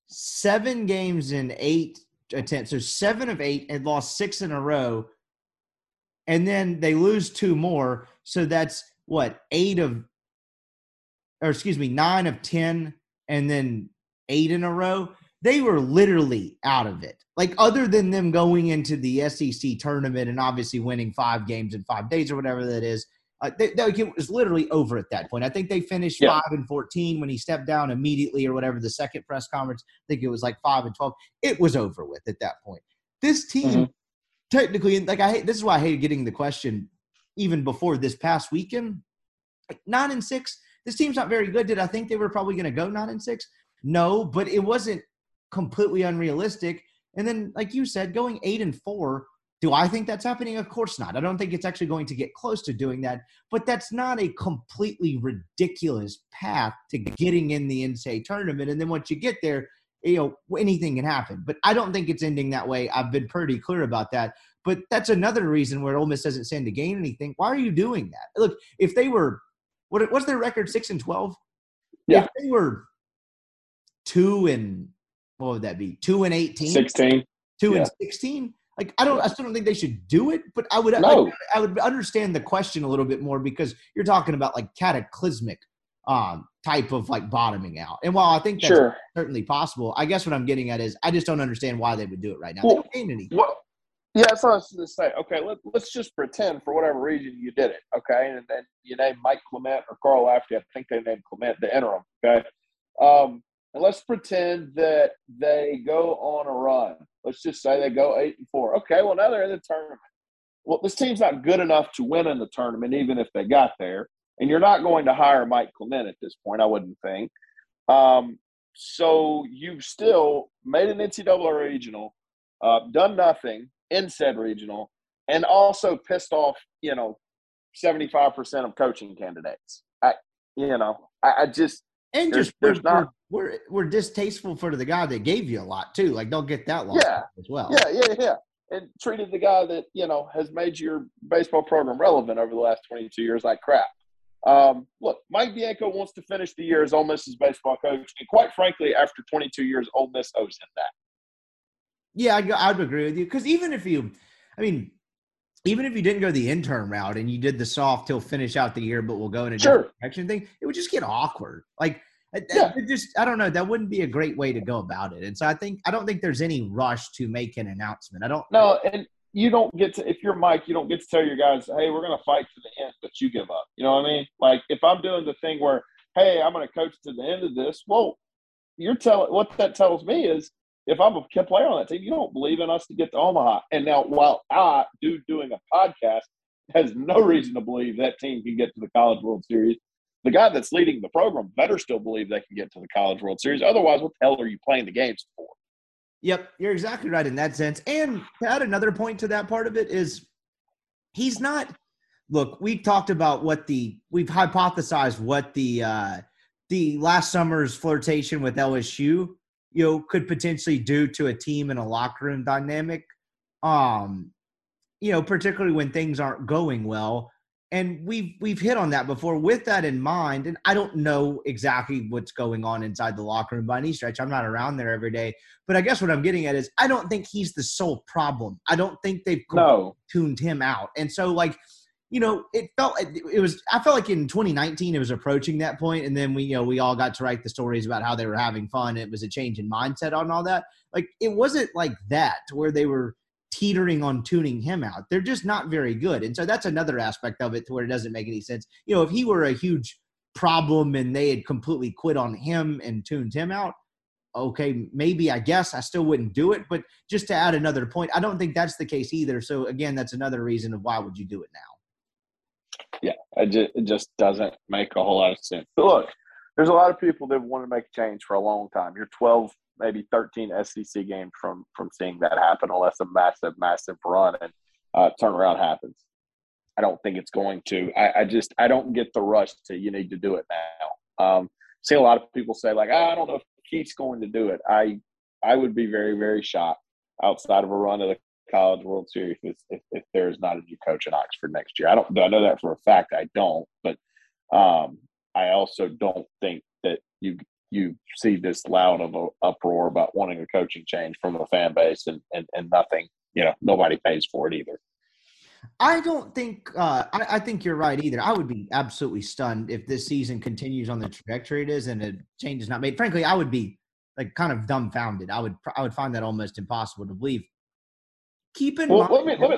seven games in eight attempts. So seven of eight and lost six in a row. And then they lose two more. So that's what, eight of, or excuse me, nine of 10, and then eight in a row. They were literally out of it. Like, other than them going into the SEC tournament and obviously winning five games in five days or whatever that is, uh, they, they, it was literally over at that point. I think they finished Yeah. five and fourteen when he stepped down immediately or whatever. The second press conference, I think it was like five and twelve. It was over with at that point. This team, technically, like I hate this is why I hate getting the question even before this past weekend. Nine and six, this team's not very good. Did I think they were probably going to go nine and six? No, but it wasn't completely unrealistic. And then, like you said, going eight and four. Do I think that's happening? Of course not. I don't think it's actually going to get close to doing that. But that's not a completely ridiculous path to getting in the NCAA tournament. And then once you get there, you know anything can happen. But I don't think it's ending that way. I've been pretty clear about that. But that's another reason where Ole Miss doesn't stand to gain anything. Why are you doing that? Look, if they were, what what's their record? Six and twelve. Yeah. If they were two and what would that be? Two and eighteen. Sixteen. Two yeah. and sixteen. Like I don't, I still don't think they should do it. But I would, No. like, I would understand the question a little bit more because you're talking about like cataclysmic um, type of like bottoming out. And while I think that's Sure. certainly possible, I guess what I'm getting at is I just don't understand why they would do it right now. they don't gain anything. Well, yeah, what I was say. Okay, let, let's just pretend for whatever reason you did it. Okay, and then you named Mike Clement or Carl Lafferty. I think they named Clement the interim. Okay, um, and let's pretend that they go on a run. Let's just say they go eight and four. Okay, well now they're in the tournament. Well, this team's not good enough to win in the tournament, even if they got there. And you're not going to hire Mike Clement at this point, I wouldn't think. Um, so you've still made an NCAA regional, uh, done nothing in said regional, and also pissed off, you know, 75% of coaching candidates. I, you know, I, I just, And there's- just we're, there's not- we're, we're we're distasteful for the guy that gave you a lot too. Like don't get that lost Yeah. as well. yeah, yeah, yeah. And treated the guy that, you know, has made your baseball program relevant over the last 22 years like crap. Um, look, Mike Bianco wants to finish the year as Ole Miss's baseball coach. And quite frankly, after 22 years, Ole Miss owes him that. Yeah, I'd, go- I'd agree with you because even if you, I mean, even if you didn't go the intern route and you did the soft till finish out the year, but we'll go in a Sure. different direction thing, it would just get awkward. Like, Yeah. it just I don't know. That wouldn't be a great way to go about it. And so I think I don't think there's any rush to make an announcement. I don't. No, and you don't get to if you're Mike, you don't get to tell your guys, "Hey, we're going to fight to the end," but you give up. You know what I mean? Like if I'm doing the thing where, "Hey, I'm going to coach to the end of this," well, you're telling what that tells me is if I'm a player on that team, you don't believe in us to get to Omaha. And now, while I do doing a podcast has no reason to believe that team can get to the College World Series, the guy that's leading the program better still believe they can get to the College World Series. Otherwise, what the hell are you playing the games for? Yep, you're exactly right in that sense. And to add another point to that part of it is he's not look, we talked about what the we've hypothesized what the uh the last summer's flirtation with LSU, you know, could potentially do to a team in a locker room dynamic. Um, you know, particularly when things aren't going well. And we've we've hit on that before. With that in mind, and I don't know exactly what's going on inside the locker room by any stretch. I'm not around there every day. But I guess what I'm getting at is I don't think he's the sole problem. I don't think they've No, tuned him out. And so like, you know, it felt it was I felt like in 2019 it was approaching that point and then we you know we all got to write the stories about how they were having fun. It was a change in mindset on all that. Like it wasn't like that where they were teetering on tuning him out. They're just not very good. And so that's another aspect of it to where it doesn't make any sense. You know, if he were a huge problem and they had completely quit on him and tuned him out, okay, maybe I guess I still wouldn't do it. But just to add another point, I don't think that's the case either. So again, that's another reason of why would you do it now? Yeah, it just, it just doesn't make a whole lot of sense. But look, there's a lot of people that want to make a change for a long time. You're 12, maybe 13 SEC games from from seeing that happen, unless a massive, massive run and uh, turnaround happens. I don't think it's going to. I, I just I don't get the rush to you need to do it now. Um, see a lot of people say like "Ah, I don't know if Keith's going to do it. I I would be very very shocked outside of a run of the College World Series if, if, if there is not a new coach in Oxford next year. I don't I know that for a fact. I don't, but um, I also don't think that you you see this loud of a uproar about wanting a coaching change from a fan base and, and, and nothing. You know, nobody pays for it either. I don't think uh, I, I think you're right either. I would be absolutely stunned if this season continues on the trajectory it is and a change is not made. Frankly, I would be like kind of dumbfounded. I would I would find that almost impossible to believe. Keep in Well, mind. let me let me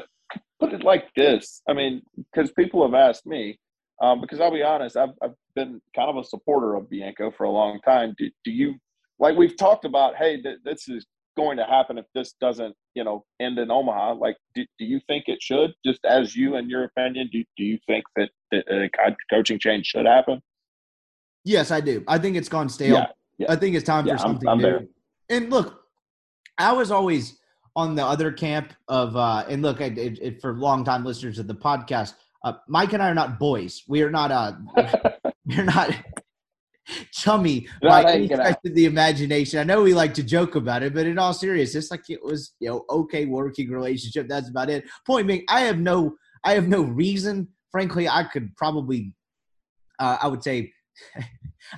put it like this. I mean, because people have asked me. Um, because I'll be honest, I've I've been kind of a supporter of Bianco for a long time. Do, do you like we've talked about? Hey, th- this is going to happen if this doesn't, you know, end in Omaha. Like, do, do you think it should? Just as you and your opinion, do do you think that, that a coaching change should happen? Yes, I do. I think it's gone stale. Yeah, yeah. I think it's time Yeah, for I'm- something I'm new. there. And look, I was always on the other camp of, uh, and look, it, it, it- for longtime listeners of the podcast, uh, Mike and I are not boys. We are not. Uh, we're not chummy Not by any hanging stretch of the imagination. I know we like to joke about it, but in all seriousness, like it was, you know, okay working relationship. That's about it. Point being, I have no, I have no reason. Frankly, I could probably, uh, I would say,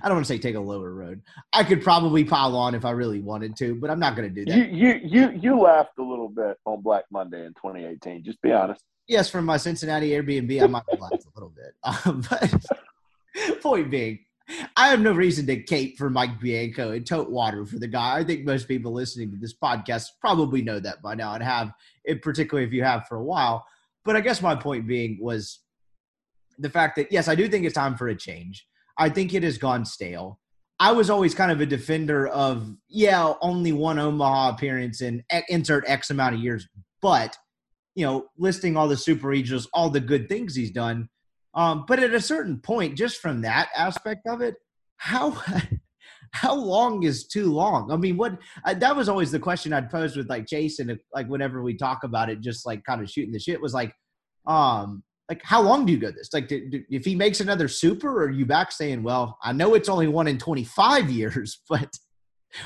I don't want to say take a lower road. I could probably pile on if I really wanted to, but I'm not going to do that. You you you you laughed a little bit on Black Monday in 2018. Just be honest. yes, from my Cincinnati Airbnb, I might have laughed a little bit. Um, but point being, I have no reason to cape for Mike Bianco and tote water for the guy. I think most people listening to this podcast probably know that by now and have, it, particularly if you have for a while. But I guess my point being was the fact that, yes, I do think it's time for a change. I think it has gone stale. I was always kind of a defender of, yeah, only one Omaha appearance in insert X amount of years, but, you know, listing all the super regionals, all the good things he's done um, but at a certain point, just from that aspect of it, how how long is too long? I mean, what uh, that was always the question I'd pose with like Jason, like whenever we talk about it, just like kind of shooting the shit was like, um, like how long do you go this? Like, do, do, if he makes another super, are you back saying, well, I know it's only one in twenty five years, but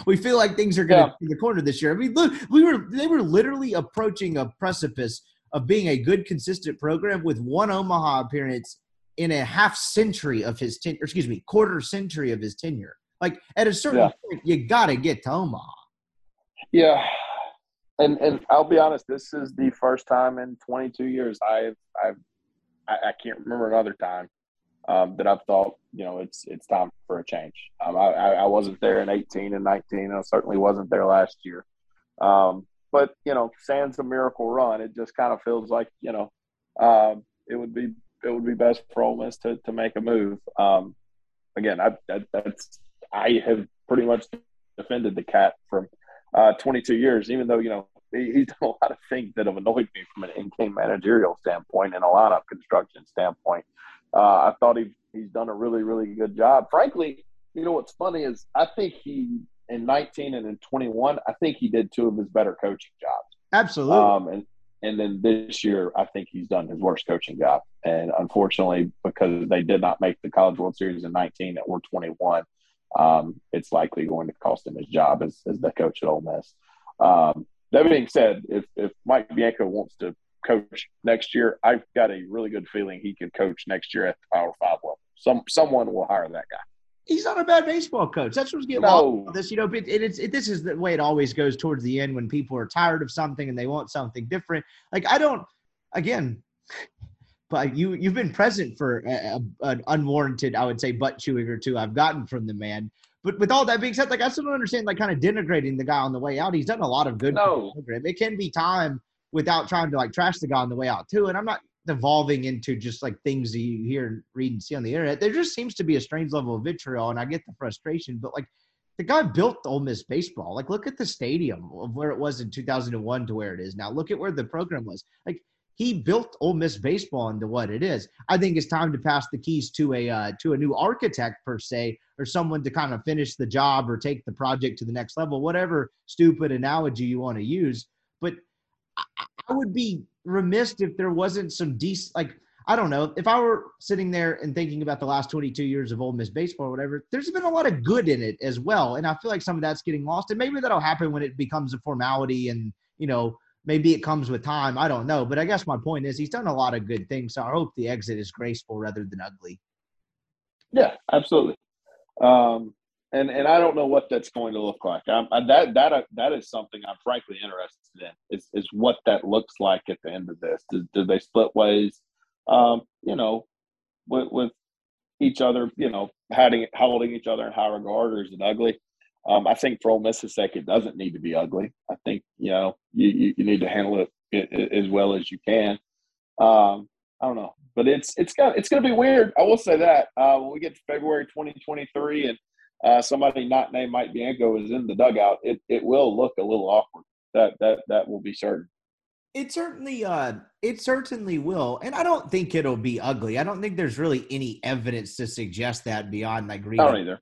we feel like things are going to yeah. the corner this year. I mean, look, we were they were literally approaching a precipice of being a good, consistent program with one Omaha appearance in a half century of his tenure, excuse me, quarter century of his tenure. Like at a certain yeah. point, you got to get to Omaha. Yeah, and and I'll be honest, this is the first time in 22 years I've I've I, I can't remember another time um, that I've thought you know it's it's time for a change. Um, I, I wasn't there in 18 and 19. and I certainly wasn't there last year. Um, but you know, sans a miracle run, it just kind of feels like you know um, it would be it would be best for Ole Miss to to make a move. Um, again, I that, that's I have pretty much defended the cat for uh, 22 years, even though you know he's done a lot of things that have annoyed me from an in-game managerial standpoint and a lot of construction standpoint. Uh, I thought he he's done a really really good job. Frankly, you know what's funny is I think he in 19 and in 21, I think he did two of his better coaching jobs. Absolutely. Um, and and then this year, I think he's done his worst coaching job. And unfortunately, because they did not make the College World Series in 19 or 21, um, it's likely going to cost him his job as, as the coach at Ole Miss. Um, that being said, if, if Mike Bianco wants to coach next year, I've got a really good feeling he could coach next year at the Power Five level. Some someone will hire that guy he's not a bad baseball coach. That's what's getting no. this. You know, it, it, it's it, this is the way it always goes towards the end when people are tired of something and they want something different. Like I don't, again, but you you've been present for a, a, an unwarranted, I would say, butt chewing or two I've gotten from the man. But with all that being said, like I still don't understand, like kind of denigrating the guy on the way out. He's done a lot of good. No. It can be time without trying to like trash the guy on the way out too. And I'm not evolving into just like things that you hear and read and see on the internet. There just seems to be a strange level of vitriol, and I get the frustration. But like the guy built Ole Miss baseball. Like look at the stadium of where it was in 2001 to where it is now. Look at where the program was. Like he built Ole Miss baseball into what it is. I think it's time to pass the keys to a uh, to a new architect per se, or someone to kind of finish the job or take the project to the next level. Whatever stupid analogy you want to use, but I, I would be remiss if there wasn't some decent like I don't know if I were sitting there and thinking about the last 22 years of Ole Miss baseball or whatever. There's been a lot of good in it as well, and I feel like some of that's getting lost. And maybe that'll happen when it becomes a formality, and you know maybe it comes with time. I don't know, but I guess my point is he's done a lot of good things. So I hope the exit is graceful rather than ugly. Yeah, absolutely. Um, and and I don't know what that's going to look like. I, that that uh, that is something I'm frankly interested in. Is is what that looks like at the end of this? Do, do they split ways? Um, you know, with with each other, you know, holding holding each other in high regard, or is it ugly? Um, I think for Ole Miss's sake, it doesn't need to be ugly. I think you know you, you, need to handle it as well as you can. Um, I don't know, but it's it's got it's going to be weird. I will say that uh, when we get to February 2023 and uh, somebody not named Mike Bianco is in the dugout, it, it will look a little awkward. That that that will be certain. It certainly uh it certainly will. And I don't think it'll be ugly. I don't think there's really any evidence to suggest that beyond like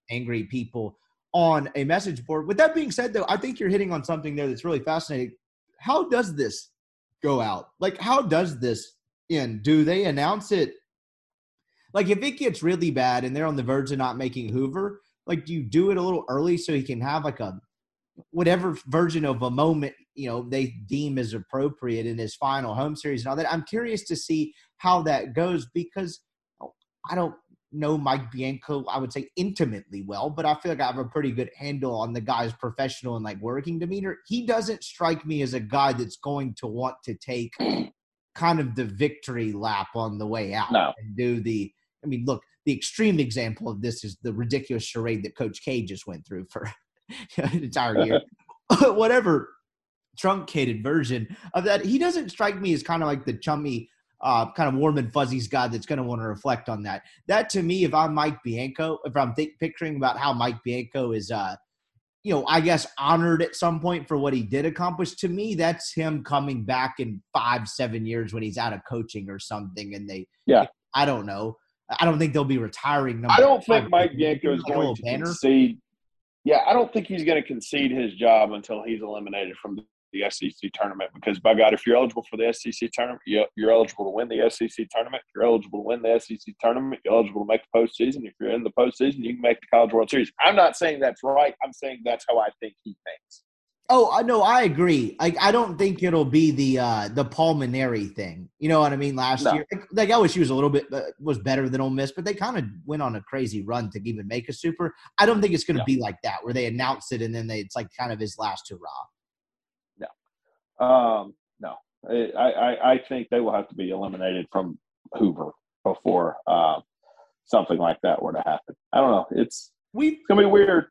angry people on a message board. With that being said though, I think you're hitting on something there that's really fascinating. How does this go out? Like how does this end? Do they announce it like if it gets really bad and they're on the verge of not making Hoover, like do you do it a little early so he can have like a whatever version of a moment you know they deem as appropriate in his final home series and all that i'm curious to see how that goes because oh, i don't know mike bianco i would say intimately well but i feel like i have a pretty good handle on the guy's professional and like working demeanor he doesn't strike me as a guy that's going to want to take kind of the victory lap on the way out no. and do the i mean look the extreme example of this is the ridiculous charade that Coach K just went through for an entire year. Whatever truncated version of that, he doesn't strike me as kind of like the chummy, uh, kind of warm and fuzzies guy that's going to want to reflect on that. That to me, if I'm Mike Bianco, if I'm th- picturing about how Mike Bianco is, uh, you know, I guess honored at some point for what he did accomplish. To me, that's him coming back in five, seven years when he's out of coaching or something, and they, Yeah. I don't know. I don't think they'll be retiring. I don't think. Mike Bianco is going to banner. concede. Yeah, I don't think he's going to concede his job until he's eliminated from the SEC tournament. Because by God, if you're eligible for the SEC tournament, you- you're eligible to win the SEC tournament. If you're eligible to win the SEC tournament, you're eligible to make the postseason. If you're in the postseason, you can make the College World Series. I'm not saying that's right. I'm saying that's how I think he thinks. Oh, I know. I agree. Like, I don't think it'll be the uh the Paul Mainieri thing. You know what I mean? Last No. year, like, like LSU was a little bit uh, was better than Ole Miss, but they kind of went on a crazy run to even make a super. I don't think it's going to Yeah. be like that, where they announce it and then they, it's like kind of his last hurrah. Um, no, I, I, I think they will have to be eliminated from Hoover before uh, something like that were to happen. I don't know. It's, We've it's gonna be weird.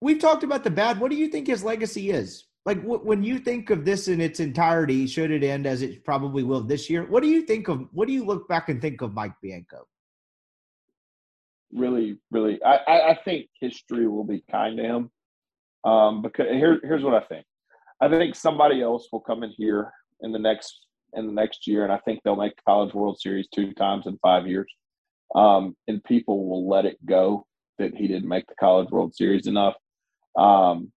we've talked about the bad. What do you think his legacy is? Like wh- when you think of this in its entirety, should it end as it probably will this year? What do you think of? What do you look back and think of Mike Bianco? Really, really, I, I, I think history will be kind to him. Um, because here, here's what I think. I think somebody else will come in here in the next in the next year, and I think they'll make College World Series two times in five years. Um, and people will let it go that he didn't make the College World Series enough. Um,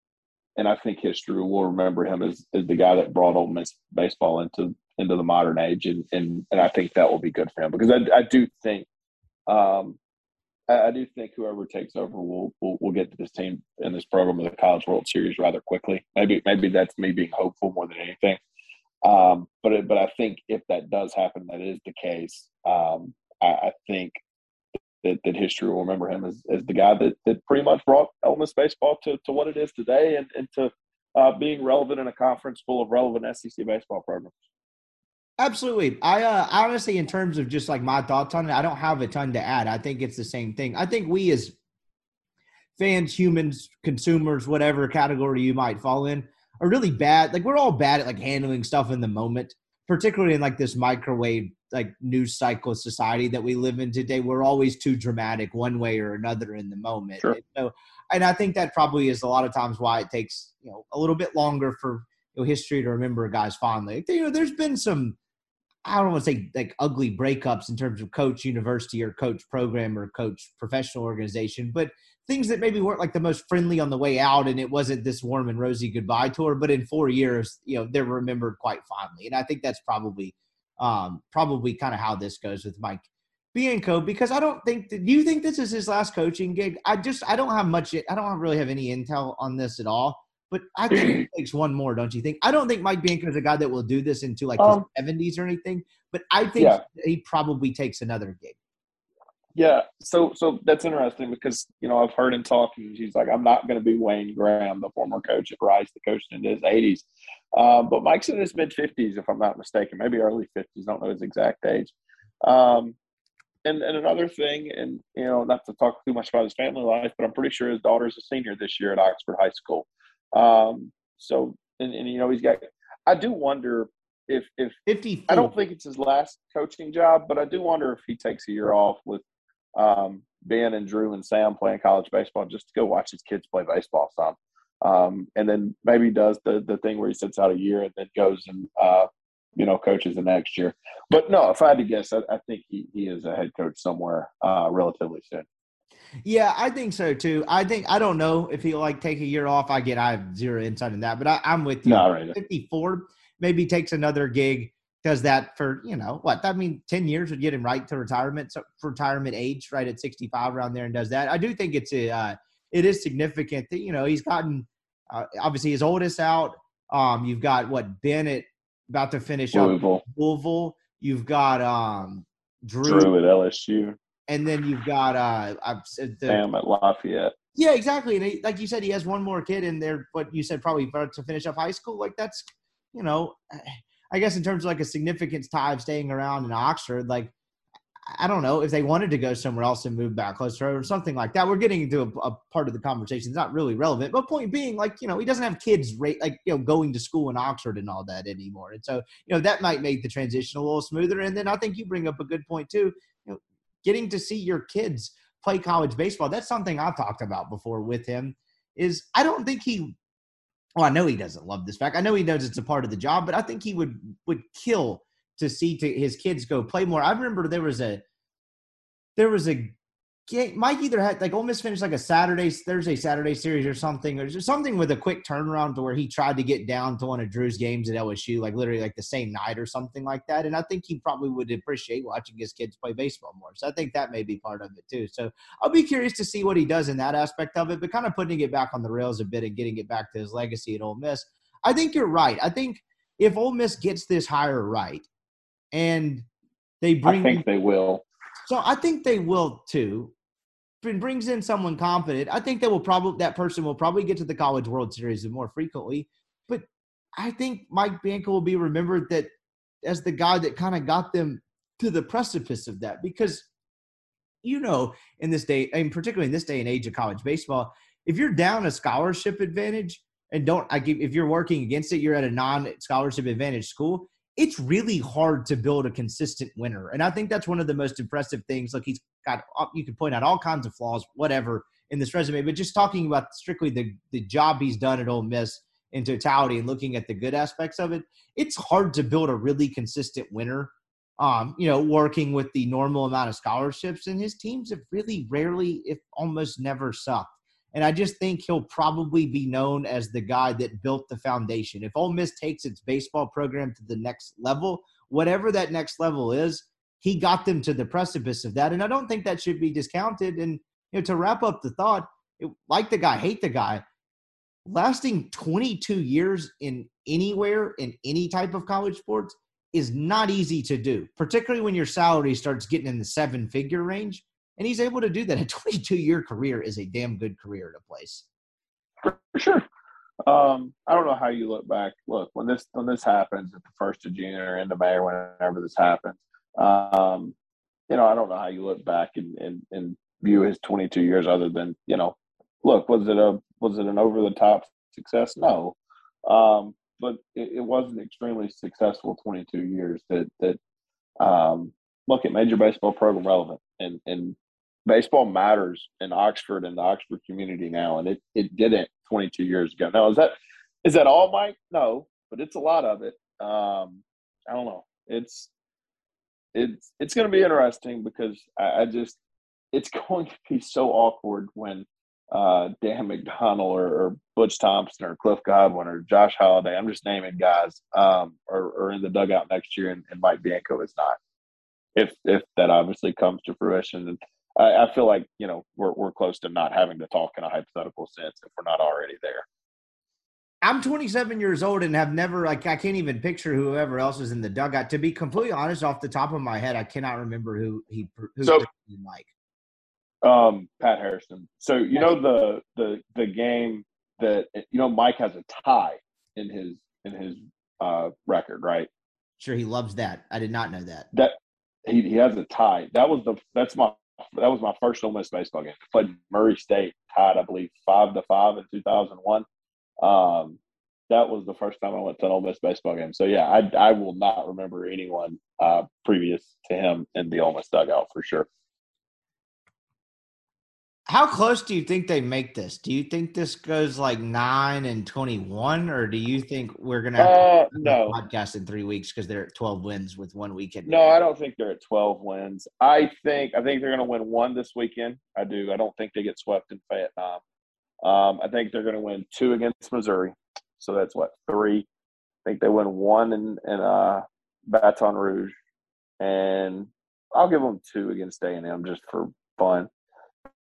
and I think history will remember him as, as the guy that brought Ole Miss baseball into into the modern age, and and, and I think that will be good for him because I, I do think um, I, do think whoever takes over will, will will get to this team in this program of the College World Series rather quickly. Maybe maybe that's me being hopeful more than anything. Um, but it, but I think if that does happen, that is the case. Um, I, I think that, that history will remember him as, as the guy that, that pretty much brought Ole Miss baseball to, to what it is today and, and to uh, being relevant in a conference full of relevant SEC baseball programs. Absolutely. I uh, honestly, in terms of just like my thoughts on it, I don't have a ton to add. I think it's the same thing. I think we as fans, humans, consumers, whatever category you might fall in, are really bad. Like we're all bad at like handling stuff in the moment, particularly in like this microwave like news cycle society that we live in today. We're always too dramatic one way or another in the moment. Sure. And so, and I think that probably is a lot of times why it takes you know a little bit longer for you know, history to remember guys fondly. You know, there's been some I don't want to say like ugly breakups in terms of coach university or coach program or coach professional organization, but things that maybe weren't like the most friendly on the way out and it wasn't this warm and rosy goodbye tour, but in four years, you know, they're remembered quite fondly. And I think that's probably um probably kind of how this goes with Mike Bianco because I don't think that do you think this is his last coaching gig? I just I don't have much I don't really have any intel on this at all. But I think it takes one more, don't you think? I don't think Mike Bianco is a guy that will do this into like Um, his 70s or anything, but I think Yeah. he probably takes another gig. Yeah, so so that's interesting because you know I've heard him talking. He's like, I'm not going to be Wayne Graham, the former coach at Rice, the coach in his 80s. Uh, but Mike's in his mid 50s, if I'm not mistaken, maybe early 50s. Don't know his exact age. Um, and and another thing, and you know, not to talk too much about his family life, but I'm pretty sure his daughter's a senior this year at Oxford High School. Um, so and, and you know he's got. I do wonder if if 54. I don't think it's his last coaching job, but I do wonder if he takes a year off with um, Ben and Drew and Sam playing college baseball just to go watch his kids play baseball some. Um, and then maybe does the the thing where he sits out a year and then goes and uh, you know coaches the next year. But no, if I had to guess, I, I think he, he is a head coach somewhere uh, relatively soon. Yeah, I think so too. I think I don't know if he'll like take a year off. I get I have zero insight in that, but I, I'm with you. No, right. 54 maybe takes another gig, does that for you know what? I mean, 10 years would get him right to retirement, so retirement age, right at 65 around there, and does that. I do think it's a uh, it is significant that you know he's gotten uh, obviously his oldest out. Um, you've got what Bennett about to finish up Louisville, Louisville. You've got um Drew at LSU, and then you've got uh I've said the, Sam at Lafayette. yeah, exactly. And he, like you said, he has one more kid in there, but you said probably about to finish up high school. Like that's, you know, I guess in terms of like a significance tie of staying around in Oxford, like I don't know if they wanted to go somewhere else and move back closer or something like that. We're getting into a, a part of the conversation. It's not really relevant, but point being, like you know, he doesn't have kids rate like you know going to school in Oxford and all that anymore, and so you know that might make the transition a little smoother. And then I think you bring up a good point too. Getting to see your kids play college baseball. That's something I've talked about before with him. Is I don't think he. Well, I know he doesn't love this fact. I know he knows it's a part of the job, but I think he would would kill to see to his kids go play more. I remember there was a there was a game. Mike either had like Ole Miss finished like a Saturday, Thursday, Saturday series or something, or something with a quick turnaround to where he tried to get down to one of Drew's games at LSU, like literally like the same night or something like that. And I think he probably would appreciate watching his kids play baseball more. So I think that may be part of it too. So I'll be curious to see what he does in that aspect of it, but kind of putting it back on the rails a bit and getting it back to his legacy at Ole Miss. I think you're right. I think if Ole Miss gets this hire right, and they bring. I think they will. So I think they will too. Brings in someone confident. I think that will probably that person will probably get to the College World Series more frequently. But I think Mike Bianco will be remembered that as the guy that kind of got them to the precipice of that because you know in this day and particularly in this day and age of college baseball if you're down a scholarship advantage and don't i give if you're working against it you're at a non-scholarship advantage school it's really hard to build a consistent winner. And I think that's one of the most impressive things. Look, he's got, you can point out all kinds of flaws, whatever, in this resume, but just talking about strictly the, the job he's done at Ole Miss in totality and looking at the good aspects of it, it's hard to build a really consistent winner. Um, you know, working with the normal amount of scholarships, and his teams have really rarely, if almost never, sucked. And I just think he'll probably be known as the guy that built the foundation. If Ole Miss takes its baseball program to the next level, whatever that next level is, he got them to the precipice of that. And I don't think that should be discounted. And you know, to wrap up the thought, it, like the guy, hate the guy, lasting 22 years in anywhere in any type of college sports is not easy to do, particularly when your salary starts getting in the seven figure range and he's able to do that. A 22 year career is a damn good career a place. For sure. Um, I don't know how you look back. Look, when this when this happens at the first of June or end of May or whenever this happens, um, you know, I don't know how you look back and, and, and view his 22 years other than you know, look, was it a was it an over the top success? No, um, but it, it was an extremely successful 22 years that that um, look, it made your baseball program relevant, and and baseball matters in Oxford and the Oxford community now, and it, it didn't 22 years ago. Now, is that is that all, Mike? No, but it's a lot of it. Um, I don't know. It's it's it's going to be interesting because I, I, just it's going to be so awkward when uh, Dan McDonnell or, or, Butch Thompson or Cliff Godwin or Josh Holliday. I'm just naming guys, um, are, are in the dugout next year, and, and Mike Bianco is not. If if that obviously comes to fruition, I, I feel like you know we're we're close to not having to talk in a hypothetical sense if we're not already there. I'm 27 years old and have never like I can't even picture whoever else is in the dugout. To be completely honest, off the top of my head, I cannot remember who he who so, like. Um, Pat Harrison. So you know the the the game that you know Mike has a tie in his in his uh, record, right? Sure, he loves that. I did not know that. That he, he has a tie. That was the that's my that was my first Ole Miss baseball game. I played Murray State, tied I believe five to five in two thousand one. Um, that was the first time I went to an Ole Miss baseball game. So yeah, I I will not remember anyone uh, previous to him in the Ole Miss dugout for sure. How close do you think they make this? Do you think this goes like nine and twenty-one, or do you think we're gonna have uh, no podcast in three weeks because they're at twelve wins with one weekend? No, I don't think they're at twelve wins. I think I think they're gonna win one this weekend. I do. I don't think they get swept in Vietnam. Um, I think they're gonna win two against Missouri. So that's what three. I think they win one in in uh, Baton Rouge, and I'll give them two against A and M just for fun.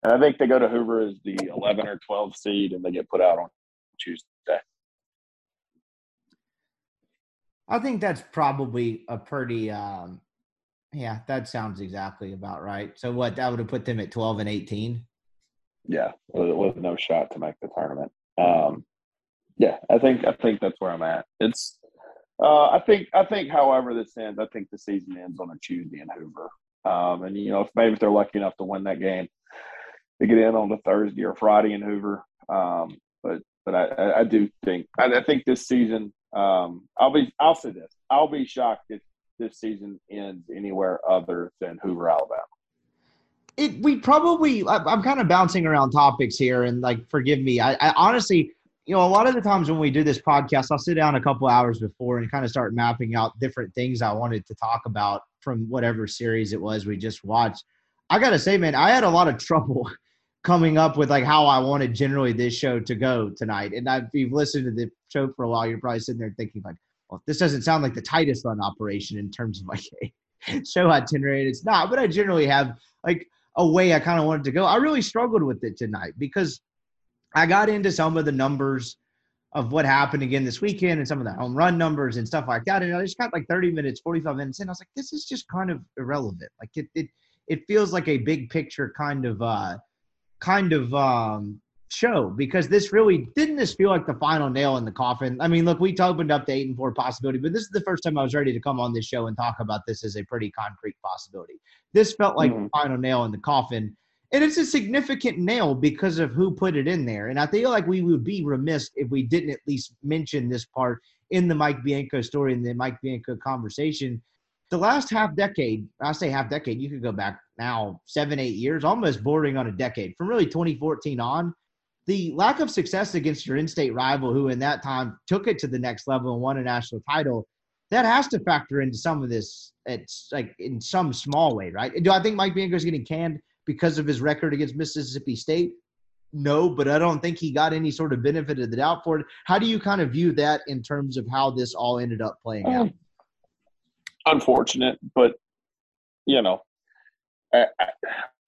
And I think they go to Hoover as the 11 or 12 seed and they get put out on Tuesday. I think that's probably a pretty, um, yeah, that sounds exactly about right. So what that would have put them at 12 and 18. Yeah, with, with no shot to make the tournament. Um, yeah, I think I think that's where I'm at. It's uh, I think I think however this ends, I think the season ends on a Tuesday in Hoover. Um, and you know, if maybe if they're lucky enough to win that game, they get in on the Thursday or Friday in Hoover. Um, but but I, I do think I, I think this season um, I'll be I'll say this I'll be shocked if this season ends anywhere other than Hoover, Alabama. It we probably I'm kind of bouncing around topics here and like forgive me I, I honestly you know a lot of the times when we do this podcast I'll sit down a couple hours before and kind of start mapping out different things I wanted to talk about from whatever series it was we just watched. I gotta say, man, I had a lot of trouble coming up with like how I wanted generally this show to go tonight. And if you've listened to the show for a while, you're probably sitting there thinking like, well, this doesn't sound like the tightest run operation in terms of like a show itinerary. It's not, but I generally have like a way I kind of wanted to go. I really struggled with it tonight because I got into some of the numbers of what happened again this weekend and some of the home run numbers and stuff like that. And I just got like 30 minutes, 45 minutes in. I was like, this is just kind of irrelevant. Like it, it, it feels like a big picture kind of, uh, kind of um, show because this really didn't this feel like the final nail in the coffin. I mean, look, we opened up the eight and four possibility, but this is the first time I was ready to come on this show and talk about this as a pretty concrete possibility. This felt like mm-hmm. the final nail in the coffin. And it's a significant nail because of who put it in there. And I feel like we would be remiss if we didn't at least mention this part in the Mike Bianco story and the Mike Bianco conversation the last half decade, I say half decade, you could go back now seven, eight years, almost bordering on a decade. From really 2014 on, the lack of success against your in-state rival, who in that time took it to the next level and won a national title, that has to factor into some of this. It's like in some small way, right? Do I think Mike Bianco is getting canned because of his record against Mississippi State? No, but I don't think he got any sort of benefit of the doubt for it. How do you kind of view that in terms of how this all ended up playing out? Um, unfortunate, but you know, I,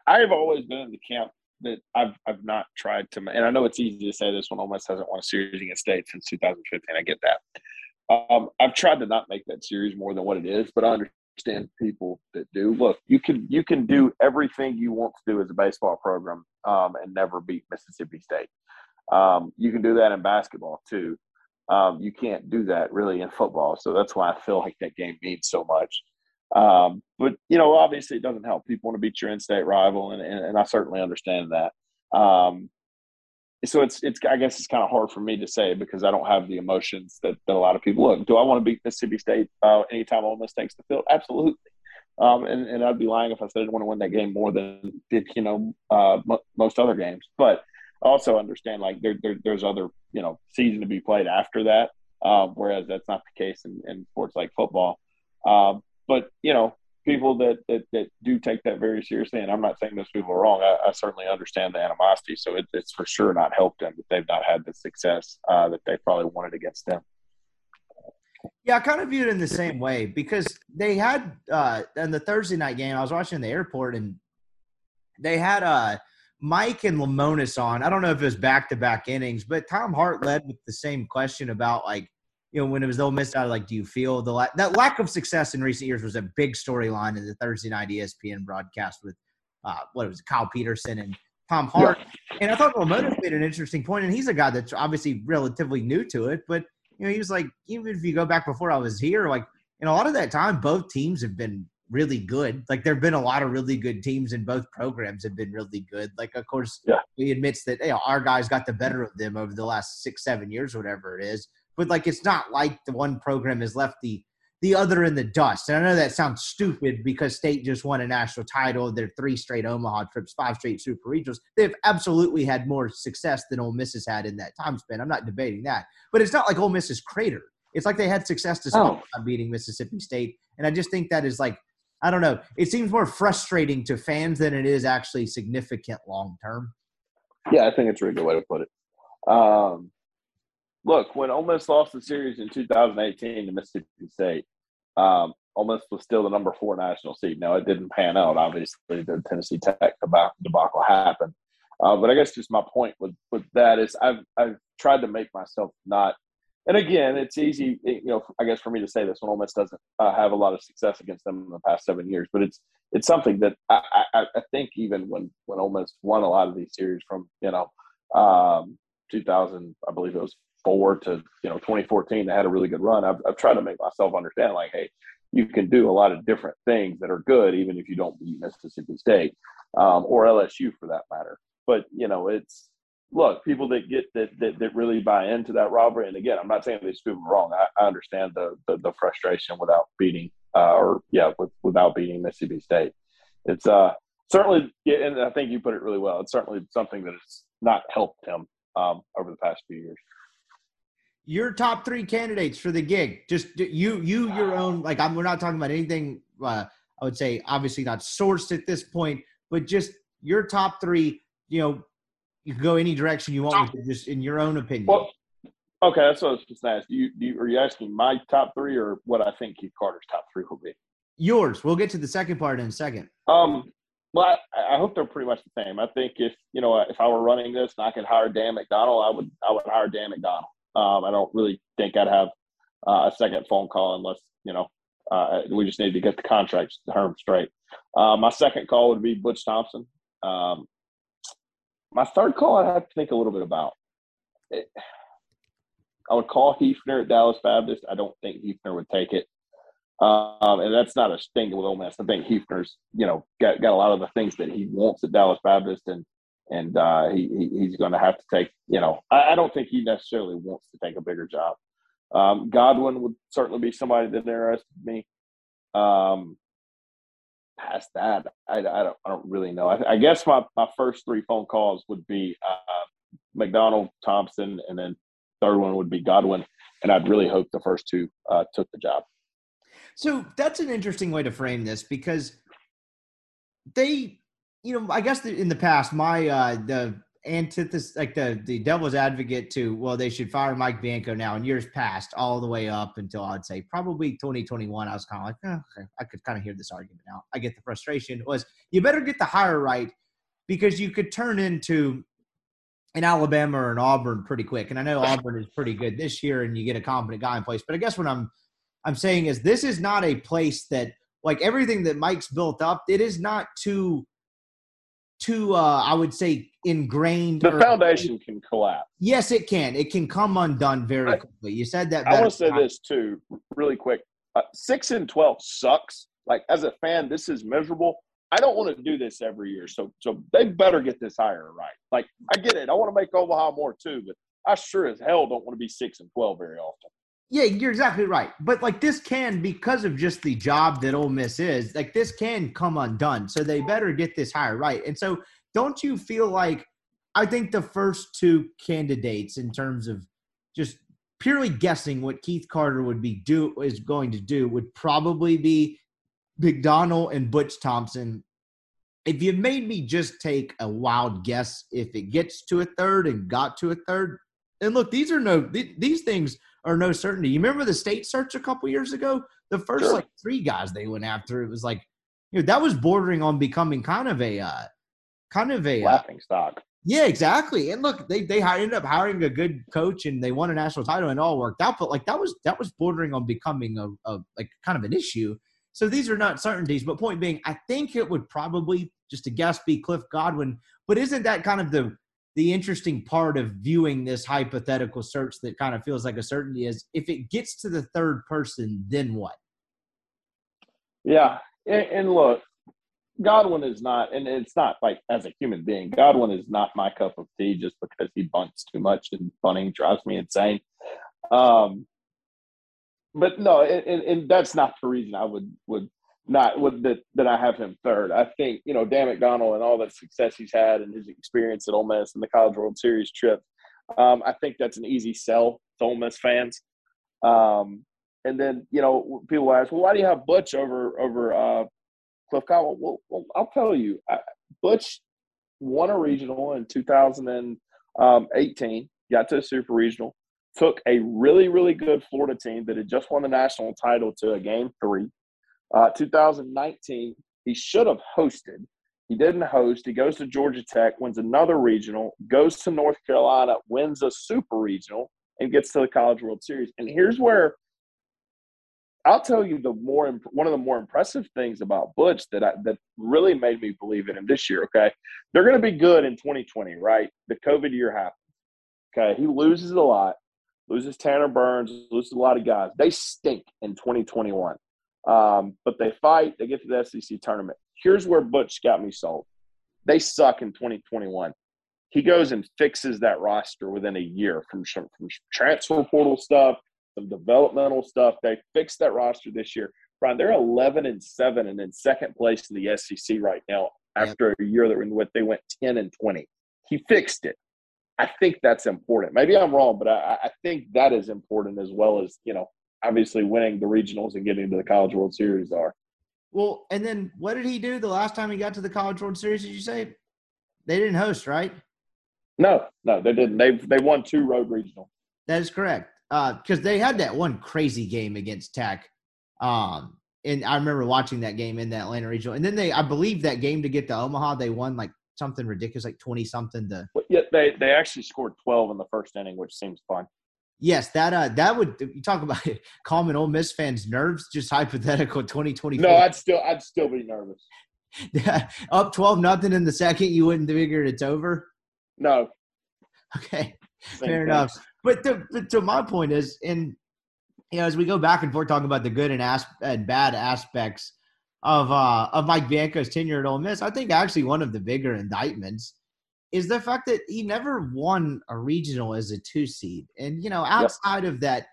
I, have always been in the camp that I've I've not tried to, and I know it's easy to say this Ole Miss hasn't won a series against State since 2015. I get that. Um, I've tried to not make that series more than what it is, but I understand people that do. Look, you can you can do everything you want to do as a baseball program um, and never beat Mississippi State. Um, you can do that in basketball too. Um, you can't do that really in football. So that's why I feel like that game means so much. Um, but you know, obviously, it doesn't help. People want to beat your in-state rival, and, and, and I certainly understand that. Um, so it's it's I guess it's kind of hard for me to say because I don't have the emotions that, that a lot of people look. Do I want to beat Mississippi State uh, anytime Ole Miss takes the field? Absolutely. Um, and, and I'd be lying if I said I didn't want to win that game more than did you know uh, most other games. But also understand like there, there, there's other you know season to be played after that. Um, whereas that's not the case in, in sports like football. Um, but you know, people that, that that do take that very seriously, and I'm not saying those people are wrong. I, I certainly understand the animosity. So it, it's for sure not helped them that they've not had the success uh, that they probably wanted against them. Yeah, I kind of view it in the same way because they had uh in the Thursday night game, I was watching in the airport and they had uh Mike and Lemonis on. I don't know if it was back to back innings, but Tom Hart led with the same question about like, you know, when it was Ole Miss out, like, do you feel the la- that lack of success in recent years was a big storyline in the Thursday night ESPN broadcast with uh, what was it, Kyle Peterson and Tom Hart. Yeah. And I thought Lemonis made an interesting point, and he's a guy that's obviously relatively new to it, but you know, he was like, even if you go back before I was here, like, in a lot of that time, both teams have been really good. Like there have been a lot of really good teams and both programs have been really good. Like of course yeah. he admits that you know, our guys got the better of them over the last six, seven years, whatever it is. But like it's not like the one program has left the the other in the dust. And I know that sounds stupid because state just won a national title. They're three straight Omaha trips, five straight super regionals. They've absolutely had more success than Ole Miss has had in that time span. I'm not debating that. But it's not like Ole Miss is cratered. It's like they had success despite oh. beating Mississippi State. And I just think that is like I don't know. It seems more frustrating to fans than it is actually significant long term. Yeah, I think it's a really good way to put it. Um, look, when Ole Miss lost the series in 2018 to Mississippi State, um, Ole Miss was still the number four national seed. Now it didn't pan out. Obviously, the Tennessee Tech debacle happened. Uh, but I guess just my point with with that is I've I've tried to make myself not and again, it's easy, you know, I guess for me to say this when Ole Miss doesn't uh, have a lot of success against them in the past seven years, but it's it's something that I, I, I, think even when when Ole Miss won a lot of these series from you know um, 2000, I believe it was four to you know 2014, they had a really good run. I've, I've tried to make myself understand like, hey, you can do a lot of different things that are good, even if you don't beat Mississippi State um, or LSU for that matter. But you know, it's look people that get that, that that really buy into that robbery. And again, I'm not saying these people are wrong. I, I understand the, the, the frustration without beating uh, or yeah, with, without beating Mississippi State. It's uh certainly, and I think you put it really well. It's certainly something that has not helped him um, over the past few years your top three candidates for the gig. Just you, you, your own. Like, I'm. We're not talking about anything. Uh, I would say, obviously, not sourced at this point, but just your top three. You know, you can go any direction you want with it, just in your own opinion. Well, okay, that's what I was just asking. You, you, are you asking my top three or what I think Keith Carter's top three will be? Yours. We'll get to the second part in a second. Um. Well, I, I hope they're pretty much the same. I think if you know if I were running this and I could hire Dan McDonnell, I would I would hire Dan McDonnell. Um, I don't really think I'd have uh, a second phone call unless you know uh, we just need to get the contracts term straight. Uh, my second call would be Butch Thompson. Um, my third call, I'd have to think a little bit about. It, I would call Heefner at Dallas Baptist. I don't think Heefner would take it. Um, and that's not a sting with Ole Miss. I think Heefner's, you know, got, got a lot of the things that he wants at Dallas Baptist, and and uh, he, he's going to have to take. You know, I, I, don't think he necessarily wants to take a bigger job. Um, Godwin would certainly be somebody that interested me. Um, past that, I, I, don't, I don't really know. I, I, guess my, my first three phone calls would be uh, McDonnell, Thompson, and then third one would be Godwin. And I'd really hope the first two uh, took the job. So that's an interesting way to frame this because they you know, I guess in the past, my uh the antithesis, like the the devil's advocate to, well, they should fire Mike Bianco now. In years past, all the way up until I'd say probably 2021, I was kind of like, oh, okay, I could kind of hear this argument now. I get the frustration. Was you better get the hire right because you could turn into an Alabama or an Auburn pretty quick. And I know Auburn is pretty good this year, and you get a competent guy in place. But I guess what I'm I'm saying is this is not a place that like everything that Mike's built up. It is not too too uh i would say ingrained the foundation can collapse. Yes it can. It can come undone very quickly. You said that i want to say this too really quick. Uh, 6 and 12 sucks. Like as a fan this is miserable. I don't want to do this every year so so they better get this hire right? Like i get it. I want to make omaha more too but i sure as hell don't want to be 6 and 12 very often yeah, you're exactly right. But like this can, because of just the job that Ole Miss is, like this can come undone. So they better get this hire right. And so don't you feel like I think the first two candidates in terms of just purely guessing what Keith Carter would be do is going to do would probably be McDonnell and Butch Thompson. If you made me just take a wild guess, if it gets to a third and got to a third, and look, these are no these things are no certainty. You remember the state search a couple years ago? The first sure. like three guys they went after, it was like, you know, that was bordering on becoming kind of a, uh, kind of a uh, laughing stock. Yeah, exactly. And look, they they ended up hiring a good coach, and they won a national title, and all worked out. But like that was that was bordering on becoming a, a like kind of an issue. So these are not certainties. But point being, I think it would probably just a guess be Cliff Godwin. But isn't that kind of the the interesting part of viewing this hypothetical search that kind of feels like a certainty is if it gets to the third person, then what? Yeah. And, and, look, Godwin is not, and it's not like as a human being, Godwin is not my cup of tea just because he bunts too much and bunting drives me insane. Um, but no, and, and that's not the reason I would would not with that that I have him third. I think you know Dan McDonnell and all the success he's had and his experience at Ole Miss and the College World Series trip. Um, I think that's an easy sell to Ole Miss fans. Um, and then you know people ask, well, why do you have Butch over over uh, Cliff Godwin? Well, well, I'll tell you, I, Butch won a regional in 2018. Got to a super regional. Took a really really good Florida team that had just won the national title to a game three uh, 2019, he should have hosted. He didn't host. He goes to Georgia Tech, wins another regional, goes to North Carolina, wins a super regional, and gets to the College World Series. And here's where I'll tell you the more one of the more impressive things about Butch that I, that really made me believe in him this year. Okay, they're going to be good in 2020, right? The COVID year happens. Okay, he loses a lot, loses Tanner Burns, loses a lot of guys. They stink in 2021. Um, but they fight. They get to the SEC tournament. Here's where Butch got me sold. They suck in 2021. He goes and fixes that roster within a year from, from transfer portal stuff, some developmental stuff. They fixed that roster this year. Brian, they're 11 and 7 and in second place in the SEC right now after a year that in they went 10 and 20. He fixed it. I think that's important. Maybe I'm wrong, but I, I think that is important as well as, you know, obviously winning the regionals and getting to the College World Series are. Well, and then what did he do the last time he got to the College World Series? Did you say they didn't host, right? No, no, they didn't. They they won two road regional. That is correct. Because uh, they had that one crazy game against Tech, um, and I remember watching that game in the Atlanta regional. And then they, I believe, that game to get to Omaha, they won like something ridiculous, like twenty something. To yeah, they they actually scored twelve in the first inning, which seems fun. Yes, that uh, that would you talk about it, calming Ole Miss fans' nerves. Just hypothetical, twenty twenty. No, I'd still I'd still be nervous. Up twelve nothing in the second, you wouldn't figure it's over. No. Okay, Same fair thing. enough. But to, to my point is, and you know, as we go back and forth talking about the good and, as, and bad aspects of uh, of Mike Bianco's tenure at Ole Miss, I think actually one of the bigger indictments is the fact that he never won a regional as a two seed, and you know outside yep. of that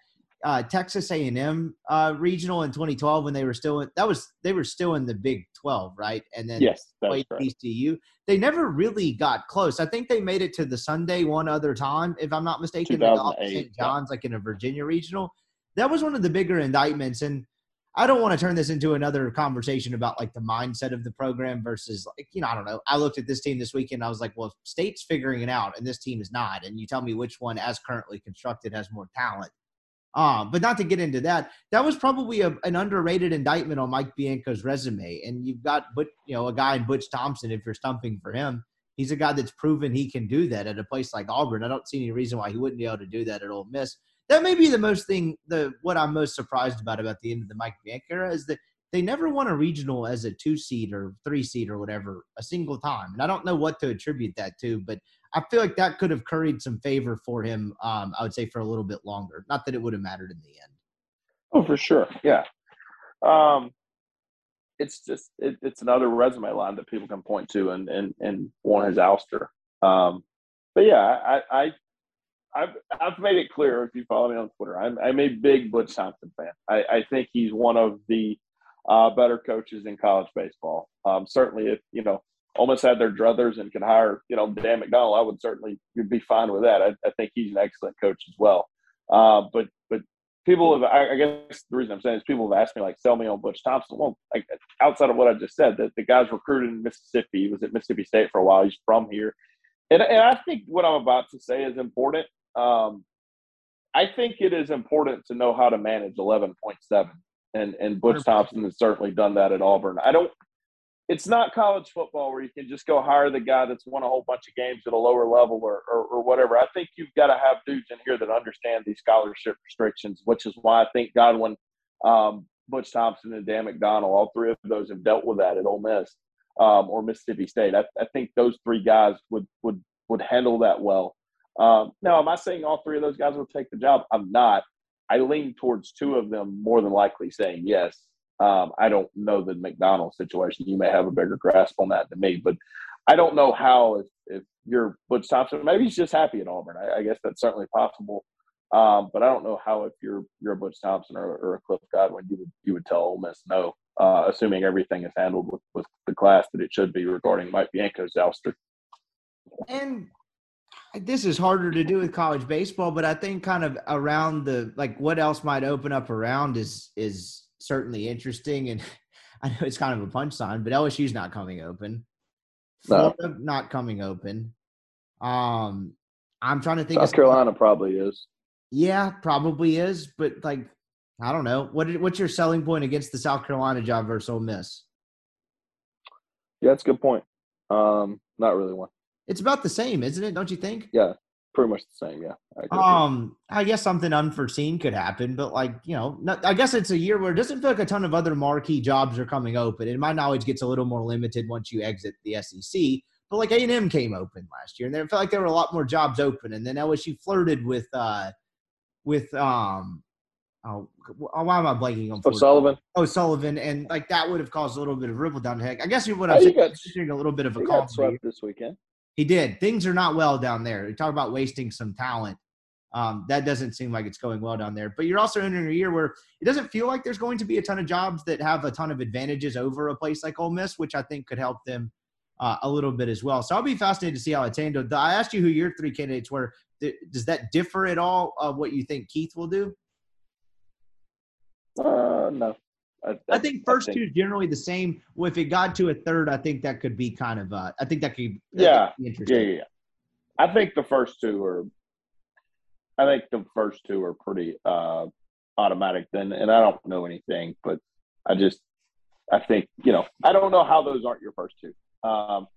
uh, Texas A&M uh, regional in 2012 when they were still in, that was they were still in the Big 12, right? And then yes, played TCU. They never really got close. I think they made it to the Sunday one other time, if I'm not mistaken. St. John's, like in a Virginia regional. That was one of the bigger indictments, and I don't want to turn this into another conversation about like the mindset of the program versus like, you know, I don't know. I looked at this team this weekend. I was like, well, state's figuring it out and this team is not. And you tell me which one, as currently constructed, has more talent. Um, but not to get into that, that was probably a, an underrated indictment on Mike Bianco's resume. And you've got, but you know, a guy in Butch Thompson. If you're stumping for him, he's a guy that's proven he can do that at a place like Auburn. I don't see any reason why he wouldn't be able to do that at Ole Miss that may be the most thing the what I'm most surprised about about the end of the Mike Bianco era is that they never won a regional as a two seed or three seed or whatever a single time. And I don't know what to attribute that to, but I feel like that could have curried some favor for him. Um, I would say for a little bit longer. Not that it would have mattered in the end. Oh, for sure. Yeah. Um, it's just it, it's another resume line that people can point to and and and want his ouster. Um, but yeah, I, I I've I've made it clear if you follow me on Twitter, I'm I'm a big Butch Thompson fan. I, I think he's one of the uh, better coaches in college baseball. Um, certainly, if you know almost had their druthers and could hire you know Dan McDonnell, I would certainly be fine with that. I, I think he's an excellent coach as well. Uh, but but people have I, I, guess the reason I'm saying is people have asked me like sell me on Butch Thompson. Well, like, outside of what I just said, that the guy's recruited in Mississippi. He was at Mississippi State for a while. He's from here. And, and I think what I'm about to say is important. Um, I think it is important to know how to manage 11.7, and and Butch Thompson has certainly done that at Auburn. I don't. It's not college football where you can just go hire the guy that's won a whole bunch of games at a lower level or, or, or whatever. I think you've got to have dudes in here that understand these scholarship restrictions, which is why I think Godwin, um, Butch Thompson, and Dan McDonnell, all three of those have dealt with that at Ole Miss um, or Mississippi State. I, I think those three guys would would would handle that well. Um, now, am I saying all three of those guys will take the job? I'm not. I lean towards two of them more than likely saying yes. Um, I don't know the McDonnell situation. You may have a bigger grasp on that than me, but I don't know how if, if you're Butch Thompson, maybe he's just happy at Auburn. I, I guess that's certainly possible. Um, but I don't know how if you're you're Butch Thompson or, or a Cliff Godwin, you would you would tell Ole Miss no, uh, assuming everything is handled with, with the class that it should be regarding Mike Bianco's ouster. And this is harder to do with college baseball, but I think kind of around the like what else might open up around is is certainly interesting. And I know it's kind of a punch sign, but LSU's not coming open. Florida not coming open. Um, I'm trying to think. South Carolina probably is. Yeah, probably is, but like I don't know. What what's your selling point against the South Carolina job versus Ole Miss? Yeah, that's a good point. Um, not really one. It's about the same, isn't it? Don't you think? Yeah, pretty much the same. Yeah. I um, I guess something unforeseen could happen, but like you know, not, I guess it's a year where it doesn't feel like a ton of other marquee jobs are coming open, and my knowledge gets a little more limited once you exit the SEC. But like A and M came open last year, and it felt like there were a lot more jobs open, and then LSU flirted with uh, with um, oh, why am I blanking on? O'Sullivan. Oh, Sullivan, and like that would have caused a little bit of ripple down the heck. I guess what Oh, I'm he saying, got- a little bit of a call. swept this weekend. He did. Things are not well down there. You talk about wasting some talent. Um, that doesn't seem like it's going well down there. But you're also entering a year where it doesn't feel like there's going to be a ton of jobs that have a ton of advantages over a place like Ole Miss, which I think could help them uh, a little bit as well. So I'll be fascinated to see how it's handled. I asked you who your three candidates were. Does that differ at all of what you think Keith will do? Uh, no. I think first two is generally the same. Well, if it got to a third, I think that could be kind of. Uh, I think that could. that Yeah. could be Yeah, interesting. yeah, yeah. I think the first two are. I think the first two are pretty uh, automatic. Then, and I don't know anything, but I just, I think you know, I don't know how those aren't your first two. Um,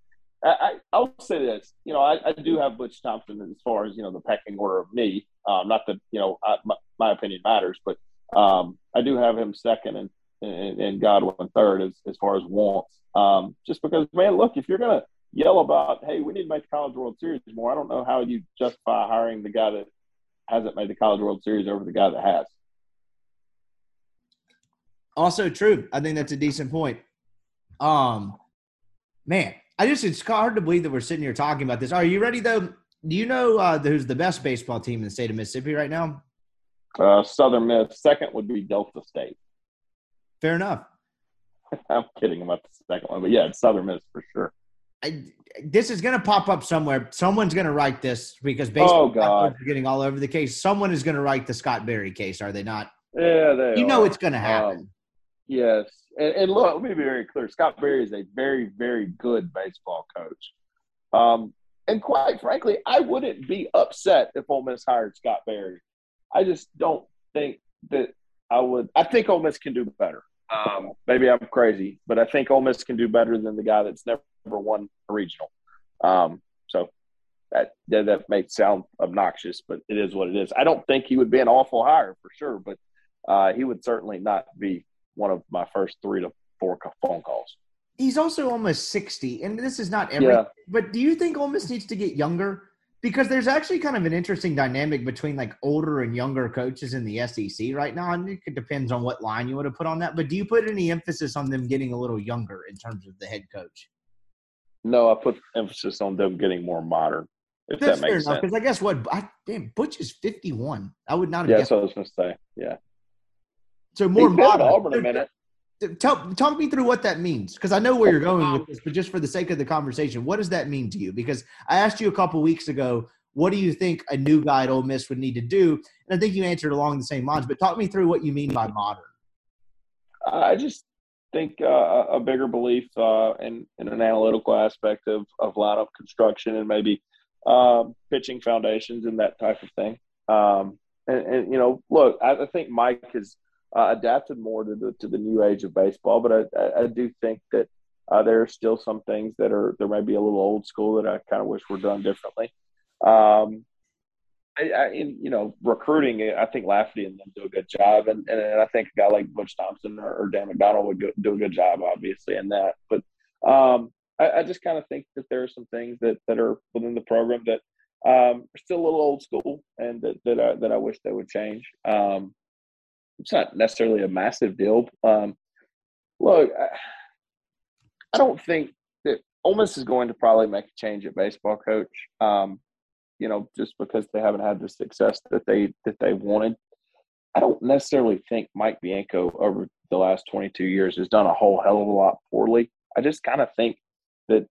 I, I I'll say this, you know, I, I do have Butch Thompson as far as you know the pecking order of me. Um, not that you know I, my, my opinion matters, but um, I do have him second and and, and Godwin third as as far as wants. Um, just because, man, look, if you're gonna yell about, hey, we need to make the College World Series more. I don't know how you justify hiring the guy that hasn't made the College World Series over the guy that has. Also true. I think that's a decent point. Um, man, I just it's hard to believe that we're sitting here talking about this. Are you ready though? Do you know uh, who's the best baseball team in the state of Mississippi right now? Uh, Southern Miss second would be Delta State. Fair enough. I'm kidding about the second one, but yeah, it's Southern Miss for sure. I, this is going to pop up somewhere. Someone's going to write this because baseball Oh, God. are getting all over the case. Someone is going to write the Scott Berry case, are they not? Yeah, they You know it's going to happen. Um, Yes, and, and look, let me be very clear. Scott Berry is a very, very good baseball coach. Um, and quite frankly, I wouldn't be upset if Ole Miss hired Scott Berry. I just don't think that I would. I think Ole Miss can do better. Um, maybe I'm crazy, but I think Ole Miss can do better than the guy that's never won a regional. Um, so that that, that may sound obnoxious, but it is what it is. I don't think he would be an awful hire for sure, but uh, he would certainly not be one of my first three to four phone calls. He's also almost 60, and this is not every. Yeah. But do you think Ole Miss needs to get younger? Because there's actually kind of an interesting dynamic between like older and younger coaches in the SEC right now, and it depends on what line you want to put on that. But do you put any emphasis on them getting a little younger in terms of the head coach? No, I put emphasis on them getting more modern, if That's that fair makes enough. sense. Because I guess what I damn Butch is 51. I would not have Yeah, guessed. that's what I was going to say. Yeah. So more He's been at modern. Auburn a minute. Tell, talk me through what that means because I know where you're going with this, but just for the sake of the conversation, what does that mean to you? Because I asked you a couple weeks ago, what do you think a new guy at Ole Miss would need to do? And I think you answered along the same lines, but talk me through what you mean by modern. I just think uh, a a bigger belief uh, in, in an analytical aspect of, of lineup construction and maybe um, pitching foundations and that type of thing. Um, and, and, you know, look, I, I think Mike has uh, adapted more to the to the new age of baseball, but I, I, do think that uh, there are still some things that are there might be a little old school that I kind of wish were done differently. Um, I, I, in, you know, recruiting, I think Lafferty and them do a good job, and, and I think a guy like Butch Thompson or, or Dan McDonnell would go, do a good job, obviously, in that. But um, I, I just kind of think that there are some things that, that are within the program that um, are still a little old school, and that that I, that I wish they would change. Um, it's not necessarily a massive deal. Um, look, I, I don't think that Ole Miss is going to probably make a change at baseball coach. Um, you know, just because they haven't had the success that they that they wanted. I don't necessarily think Mike Bianco over the last 22 years has done a whole hell of a lot poorly. I just kind of think that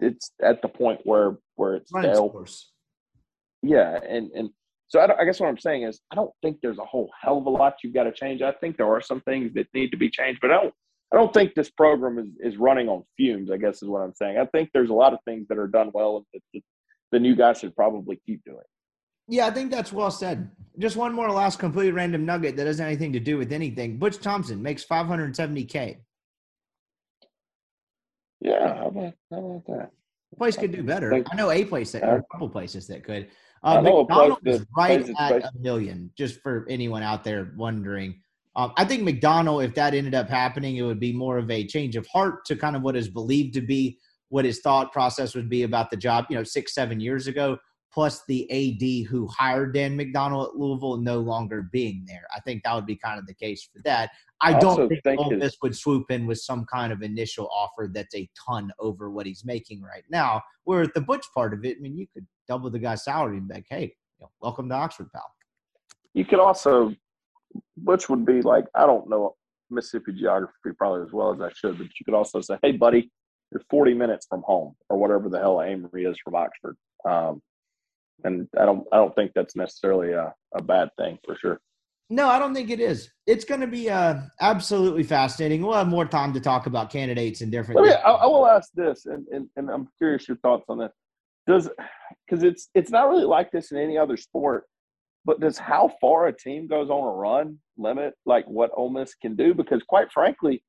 it's at the point where where it's Run its stale. course. Yeah, and and so I, I guess what I'm saying is I don't think there's a whole hell of a lot you've got to change. I think there are some things that need to be changed, but I don't I don't think this program is, is running on fumes. I guess is what I'm saying. I think there's a lot of things that are done well and that the, the new guys should probably keep doing. Yeah, I think that's well said. Just one more last completely random nugget that doesn't have anything to do with anything. Butch Thompson makes 570K. Yeah, how about how about that? place could do better. I know a place that, or a couple places that could. Uh, I know McDonnell is right at base- a million, just for anyone out there wondering. Um, I think McDonnell, if that ended up happening, it would be more of a change of heart to kind of what is believed to be what his thought process would be about the job, you know, six, seven years ago. Plus the AD who hired Dan McDonnell at Louisville no longer being there. I think that would be kind of the case for that. I, I don't think think Ole Miss would swoop in with some kind of initial offer that's a ton over what he's making right now. Where at the Butch part of it, I mean, you could double the guy's salary and be like, hey, you know, welcome to Oxford, pal. You could also, which would be like, I don't know Mississippi geography probably as well as I should, but you could also say, hey, buddy, you're 40 minutes from home or whatever the hell Amory is from Oxford. Um, and I don't, I don't think that's necessarily a, a bad thing for sure. No, I don't think it is. It's going to be uh, absolutely fascinating. We'll have more time to talk about candidates and different. Me, I, I will ask this, and, and, and I'm curious your thoughts on this. Does because it's it's not really like this in any other sport, but does how far a team goes on a run limit like what Ole Miss can do? Because quite frankly,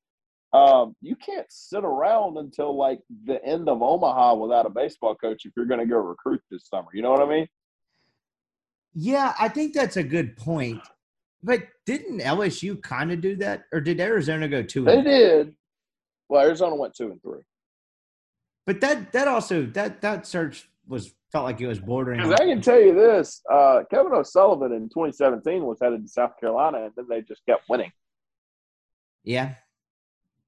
um, you can't sit around until like the end of Omaha without a baseball coach if you're going to go recruit this summer. You know what I mean? Yeah, I think that's a good point. But didn't LSU kind of do that, or did Arizona go two? They And, did. Well, Arizona went two and three. but that that also that that search was felt like it was bordering. I can tell you this: uh, Kevin O'Sullivan in 2017 was headed to South Carolina, and then they just kept winning. Yeah,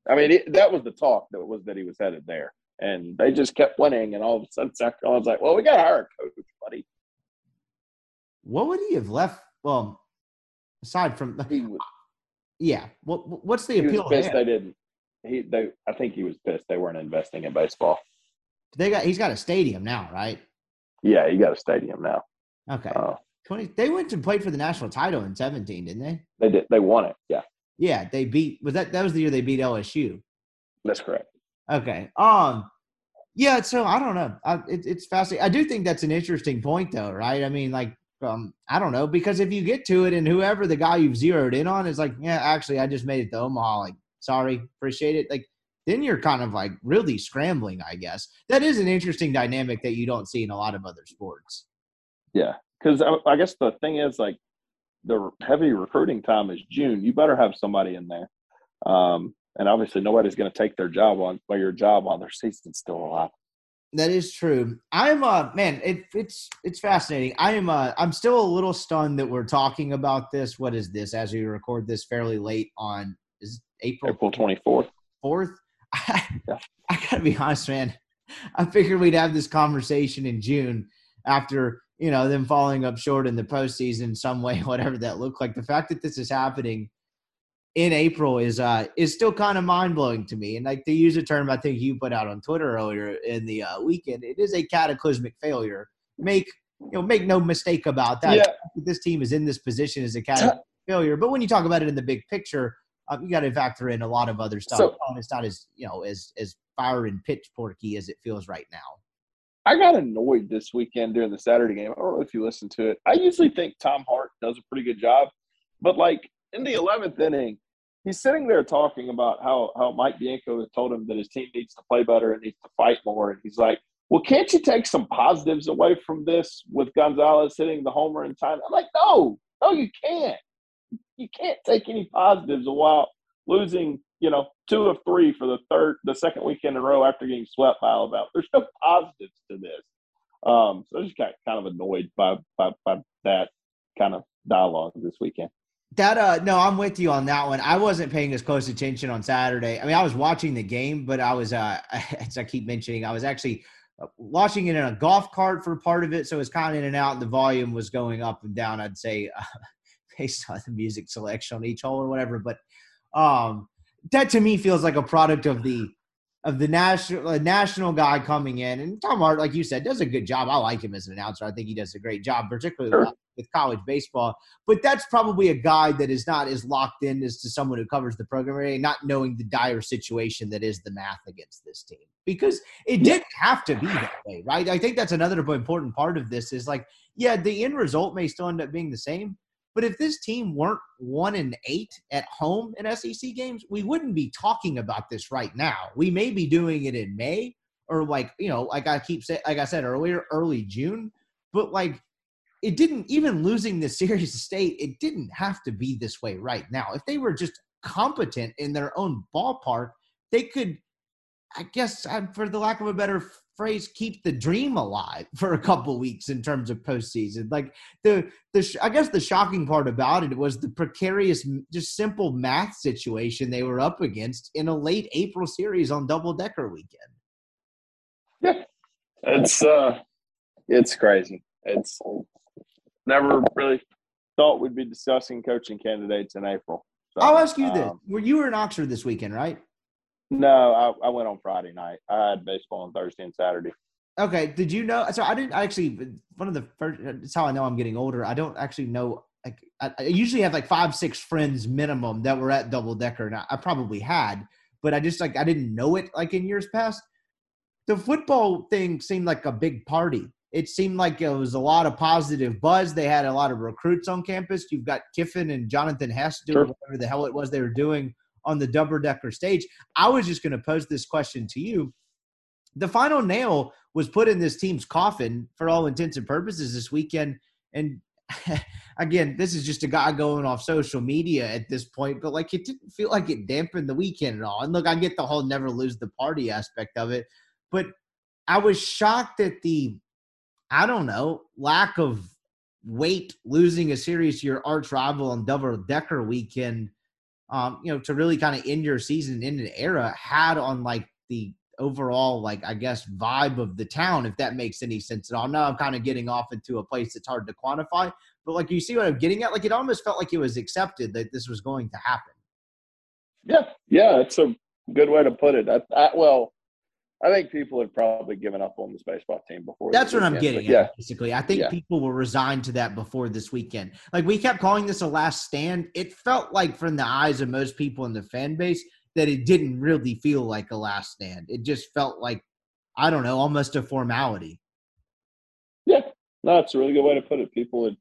I mean, it, that was the talk that was that he was headed there, and they just kept winning. And all of a sudden, South Carolina's like, "Well, we got to hire a coach, buddy." what would he have left? Well, aside from He was, yeah, what what's the he was appeal? pissed they didn't. He, they, I think he was pissed they weren't investing in baseball. They got he's got a stadium now, right? Yeah, he got a stadium now. Okay, Uh, twenty. They went and played for the national title in seventeen, didn't they? they did. They won it. Yeah, Yeah, they beat. Was that that was the year they beat LSU? that's correct. Okay. Um. Yeah. So I don't know. I, it, it's fascinating. I do think that's an interesting point, though, right? I mean, like, um, I don't know because if you get to it and whoever the guy you've zeroed in on is like, yeah, actually, I just made it to Omaha. Like, sorry, appreciate it. Like, then you're kind of like really scrambling. I guess that is an interesting dynamic that you don't see in a lot of other sports. Yeah, because I, I guess the thing is like the heavy recruiting time is June. You better have somebody in there. Um, and obviously, nobody's going to take their job on or your job while their season's still alive. That is true. I'm uh man, it, it's it's fascinating. I am uh I'm still a little stunned that we're talking about this. What is this as we record this fairly late on is April April twenty fourth. fourth? I, Yeah. I gotta be honest, man. I figured we'd have this conversation in June after you know them falling up short in the postseason in some way, whatever that looked like. The fact that this is happening in April is uh is still kind of mind blowing to me. And like to use a term I think you put out on Twitter earlier in the uh, weekend, it is a cataclysmic failure. Make you know make no mistake about that. Yeah. This team is in this position as a cataclysmic failure. But when you talk about it in the big picture, um, you got to factor in a lot of other stuff. So- it's not as you know as as fire and pitchforky as it feels right now. I got annoyed this weekend during the Saturday game. I don't know if you listened to it. I usually think Tom Hart does a pretty good job, but like in the eleventh inning, he's sitting there talking about how how Mike Bianco has told him that his team needs to play better and needs to fight more, and he's like, "Well, can't you take some positives away from this with Gonzalez hitting the homer in time?" I'm like, "No, no, you can't. You can't take any positives while losing." You know, two of three for the third, the second weekend in a row after getting swept by Alabama. There's no positives to this. Um, so I just got kind of annoyed by, by by that kind of dialogue this weekend. That uh no, I'm with you on that one. I wasn't paying as close attention on Saturday. I mean, I was watching the game, but I was uh as I keep mentioning, I was actually uh, watching it in a golf cart for part of it, so it was kind of in and out, and the volume was going up and down. I'd say uh, based on the music selection on each hole or whatever. But um, that to me feels like a product of the of the national uh, national guy coming in, and Tom Hart, like you said, does a good job. I like him as an announcer. I think he does a great job, particularly Sure. with- college baseball but that's probably a guy that is not as locked in as to someone who covers the program area, not knowing the dire situation that is the math against this team. Because it didn't have to be that way, right? I think that's another important part of this is like, yeah, the end result may still end up being the same. But if this team weren't one and eight at home in SEC games, we wouldn't be talking about this right now. We may be doing it in May or like, you know, like I keep saying, like I said earlier, early June. But like it didn't even losing the series to state it didn't have to be this way right now if they were just competent in their own ballpark they could I guess for the lack of a better phrase, keep the dream alive for a couple weeks in terms of postseason. Like the the I guess the shocking part about it was the precarious, just simple math situation they were up against in a late April series on double decker weekend. Yeah, it's uh, it's crazy. It's never really thought we'd be discussing coaching candidates in April. So, I'll ask you um, this: Were you were in Oxford this weekend, right? No, I, I went on Friday night. I had baseball on Thursday and Saturday. Okay. Did you know? So I didn't actually. One of the first. It's how I know I'm getting older. I don't actually know. Like I, I usually have like five, six friends minimum that were at Double Decker, and I, I probably had, but I just like I didn't know it like in years past. The football thing seemed like a big party. It seemed like it was a lot of positive buzz. They had a lot of recruits on campus. You've got Kiffin and Jonathan Hess doing sure. whatever the hell it was they were doing on the double decker stage. I was just going to pose this question to you. The final nail was put in this team's coffin for all intents and purposes this weekend. And again, this is just a guy going off social media at this point, but like it didn't feel like it dampened the weekend at all. And look, I get the whole never lose the party aspect of it, but I was shocked at the, I don't know, lack of weight losing a series to your arch rival on double decker weekend um, you know, to really kind of end your season in an era had on like the overall, like I guess, vibe of the town, if that makes any sense at all. Now I'm kind of getting off into a place that's hard to quantify, but like you see what I'm getting at, like it almost felt like it was accepted that this was going to happen. Yeah, yeah, it's a good way to put it. I, I, well, I think people had probably given up on this baseball team before. That's what I'm getting yeah. at, basically. I think yeah. people were resigned to that before this weekend. Like we kept calling this a last stand. It felt like from the eyes of most people in the fan base that it didn't really feel like a last stand. It just felt like, I don't know, almost a formality. Yeah. No, it's a really good way to put it. People had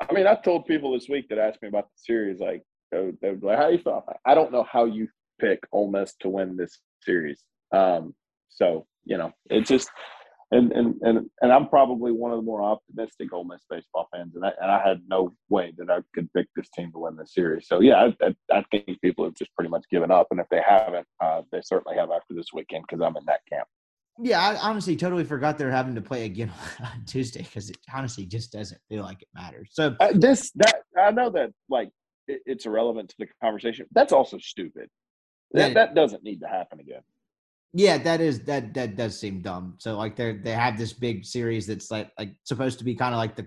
I mean, I told people this week that asked me about the series, like, they would, be like, how you feel? I don't know how you pick Ole Miss to win this series. Um, so you know, it's just and and and and I'm probably one of the more optimistic Ole Miss baseball fans, and I and I had no way that I could pick this team to win this series. So yeah, I, I, I think people have just pretty much given up, and if they haven't, uh, they certainly have after this weekend because I'm in that camp. Yeah, I honestly totally forgot they're having to play again on Tuesday because it honestly just doesn't feel like it matters. So uh, this that I know that like it, it's irrelevant to the conversation. That's also stupid. That, that doesn't need to happen again. Yeah, that is that that does seem dumb. So like they they have this big series that's like like supposed to be kind of like the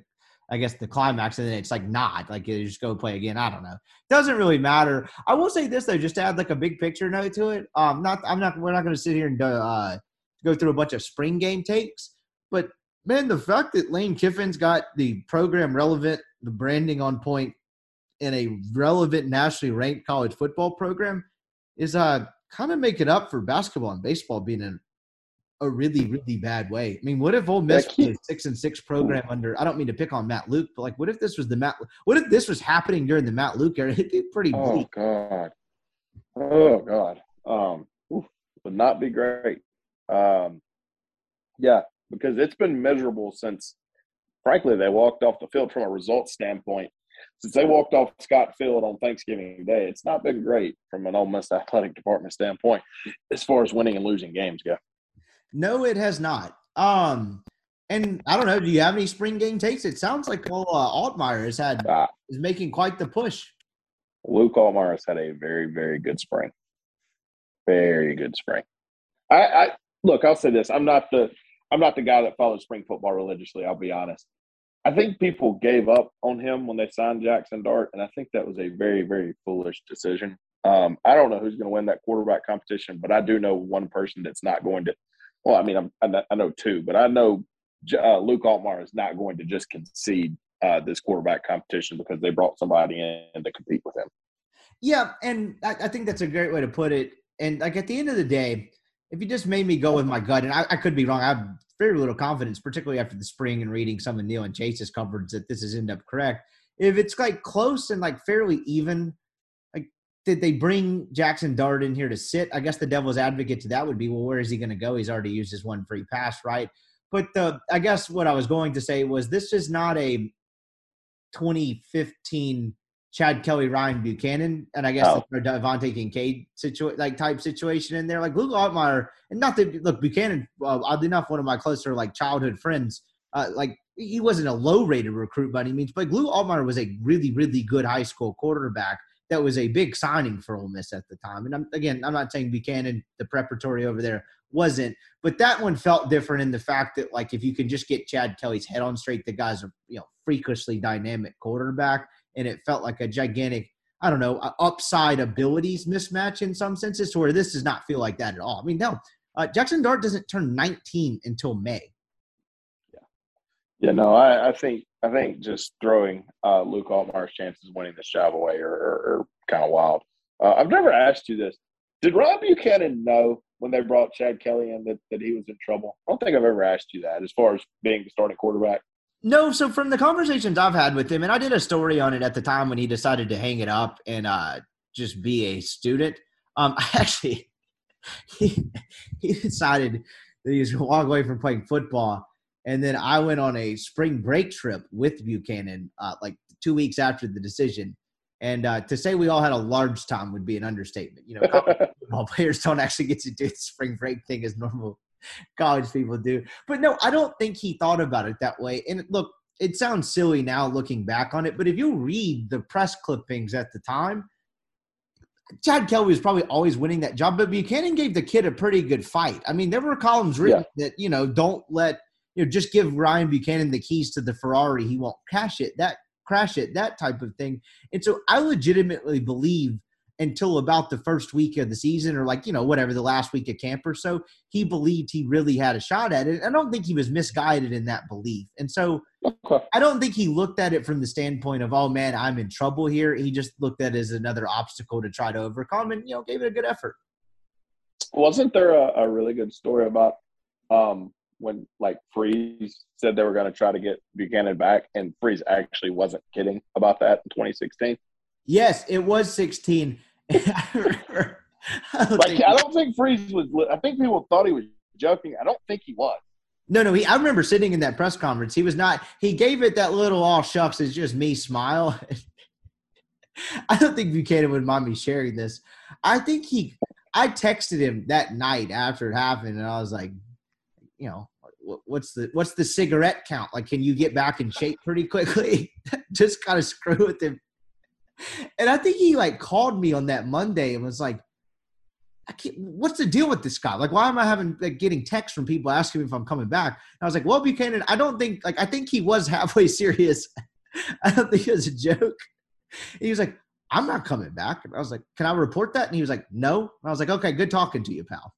I guess the climax, and then it's like not like you just go play again. I don't know. Doesn't really matter. I will say this though, just to add like a big picture note to it. Um, not I'm not we're not going to sit here and uh, go through a bunch of spring game takes, but man, the fact that Lane Kiffin's got the program relevant, the branding on point, in a relevant nationally ranked college football program is uh kind of make it up for basketball and baseball being in a really, really bad way. I mean, what if Ole Miss was a six and six program under? I don't mean to pick on Matt Luke, but like, what if this was the Matt? What if this was happening during the Matt Luke era? It'd be pretty. Bleak. Oh bleak. God. Oh God. Um, oof, would not be great. Um, yeah, because it's been miserable since, frankly, they walked off the field from a result standpoint since they walked off Scott Field on Thanksgiving Day, it's not been great from an Ole Miss athletic department standpoint as far as winning and losing games go. No, it has not. Um, and I don't know. Do you have any spring game takes? It sounds like well, uh, has had uh, is making quite the push. Luke Altmyer has had a very, very good spring. Very good spring. I, I look. I'll say this. I'm not the I'm not the guy that follows spring football religiously. I'll be honest. I think people gave up on him when they signed Jackson Dart, and I think that was a very, very foolish decision. Um, I don't know who's going to win that quarterback competition, but I do know one person that's not going to. Well, I mean, I'm, i know two, but I know uh, Luke Altmyer is not going to just concede uh, this quarterback competition because they brought somebody in to compete with him. Yeah, and I, I, think that's a great way to put it. And like at the end of the day, if you just made me go with my gut, and I, I could be wrong, I very little confidence, particularly after the spring and reading some of Neil and Chase's coverage that this is end up correct. If it's like close and like fairly even, like did they bring Jackson Dart in here to sit? I guess the devil's advocate to that would be, well, where is he going to go? He's already used his one free pass, right? But the I guess what I was going to say was this is not a 2015 Chad Kelly, Ryan Buchanan, and I guess Oh. the DeVante Kincade situa- like type situation in there. Like Luke Altmyer, and not that look Buchanan, well, oddly enough, one of my closer like childhood friends. Uh, like he wasn't a low rated recruit by any means, but Luke Altmyer was a really really good high school quarterback. That was a big signing for Ole Miss at the time. And I'm, again, I'm not saying Buchanan, the preparatory over there, wasn't, but that one felt different in the fact that like if you can just get Chad Kelly's head on straight, the guy's a you know freakishly dynamic quarterback and it felt like a gigantic i don't know uh, upside abilities mismatch in some senses to where this does not feel like that at all i mean no uh, jackson dart doesn't turn 19 until may Yeah, yeah, no, I, I think I think just throwing uh, Luke Altmyer's chances of winning this job away are, are, are kind of wild. Uh, I've never asked you this. Did Rob Buchanan know when they brought Chad Kelly in that, that he was in trouble? I don't think I've ever asked you that as far as being the starting quarterback. No so from the conversations i've had with him and i did a story on it at the time when he decided to hang it up and uh just be a student um I actually he, he decided that he was going to walk away from playing football and then i went on a spring break trip with buchanan uh, like two weeks after the decision and uh, to say we all had a large time would be an understatement you know football players don't actually get to do the spring break thing as normal college people do but no i don't think he thought about it that way and look it sounds silly now looking back on it but if you read the press clippings at the time Chad Kelly was probably always winning that job, but Buchanan gave the kid a pretty good fight. I mean, there were columns written that, you know, don't let, you know, just give Ryan Buchanan the keys to the Ferrari. He won't cash it, that crash it, that type of thing. And so I legitimately believe until about the first week of the season or like, you know, whatever, the last week of camp or so, he believed he really had a shot at it. I don't think he was misguided in that belief. And so. I don't think he looked at it from the standpoint of, oh man, I'm in trouble here. He just looked at it as another obstacle to try to overcome and, you know, gave it a good effort. Wasn't there a, a really good story about um, when like Freeze said they were going to try to get Buchanan back, and Freeze actually wasn't kidding about that in 2016? Yes, it was 16. I remember. I don't Like think- I don't think Freeze was. I think people thought he was joking. I don't think he was. no, no, he, I remember sitting in that press conference. He was not, he gave it that little all shucks, it's just me smile. I don't think Buchanan would mind me sharing this. I think he, I texted him that night after it happened, and I was like, you know, what's the what's the cigarette count? Like, can you get back in shape pretty quickly? Just kind of screw with him. And I think he like called me on that Monday and was like, I can't, what's the deal with this guy? Like, why am I having like getting texts from people asking me if I'm coming back? And I was like, well, Buchanan, I don't think like I think he was halfway serious. I don't think it was a joke. And he was like, I'm not coming back. And I was like, Can I report that? And he was like, No. And I was like, Okay, good talking to you, pal.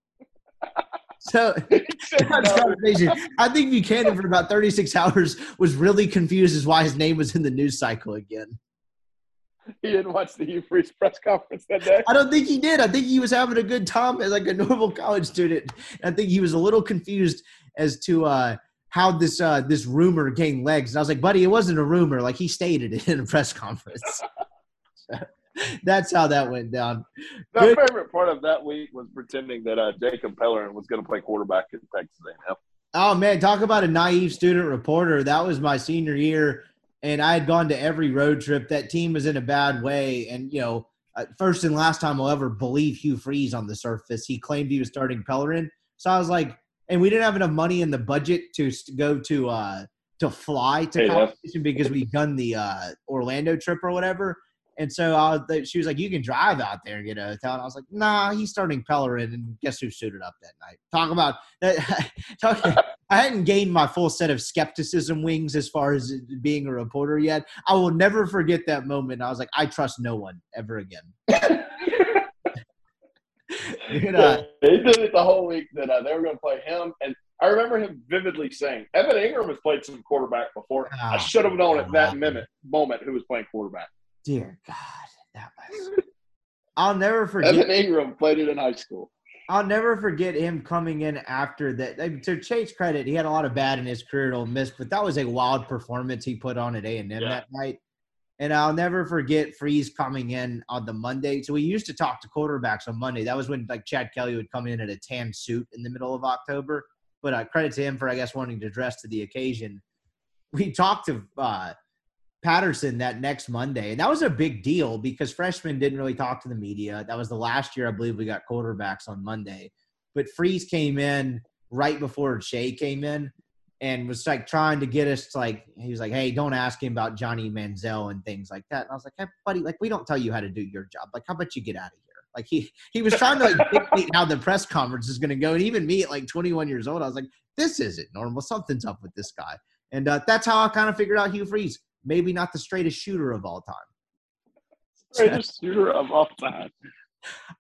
So. I think Buchanan for about 36 hours was really confused as why his name was in the news cycle again. he didn't watch the Hugh Freeze press conference that day. I don't think he did. I think he was having a good time as like a normal college student. I think he was a little confused as to uh, how this uh, this rumor gained legs. And I was like, buddy, it wasn't a rumor. Like he stated it in a press conference. That's how that went down. My Good. favorite part of that week was pretending that uh, Jacob Pellerin was going to play quarterback in Texas A&M. Oh man, talk about a naive student reporter. That was my senior year, and I had gone to every road trip. That team was in a bad way, and you know, uh, first and last time I'll ever believe Hugh Freeze on the surface. He claimed he was starting Pellerin, so I was like, and we didn't have enough money in the budget to go to uh to fly to Hey, competition because we'd done the uh Orlando trip or whatever. And so I was, she was like, "You can drive out there and get a hotel." And I was like, "Nah, he's starting Pellerin." And guess who suited up that night? Talk about that. talk, I hadn't gained my full set of skepticism wings as far as being a reporter yet. I will never forget that moment. I was like, I trust no one ever again. You know, they did it the whole week that uh, they were going to play him. And I remember him vividly saying, Evan Engram has played some quarterback before. I Oh, should have known at that God. minute, moment who was playing quarterback. dear God, that was. I'll never forget. Evan Engram played it in high school. I'll never forget him coming in after that. To Shea's credit, he had a lot of bad in his career at Ole Miss, but that was a wild performance he put on at A and M that night. And I'll never forget Freeze coming in on the Monday. So we used to talk to quarterbacks on Monday. That was when like Chad Kelly would come in at a tan suit in the middle of October. But uh, credit to him for I guess wanting to dress to the occasion. We talked to uh, Patterson that next Monday. And that was a big deal because freshmen didn't really talk to the media. That was the last year I believe we got quarterbacks on Monday. But Freeze came in right before Shea came in and was like trying to get us to like he was like, Hey, don't ask him about Johnny Manziel and things like that. And I was like, Hey, buddy, like we don't tell you how to do your job. Like, how about you get out of here? Like he he was trying to like dictate how the press conference is gonna go. And even me at like 21 years old, I was like, this isn't normal. Something's up with this guy. And uh, that's how I kind of figured out Hugh Freeze maybe not the straightest shooter of all time. Straightest shooter of all time.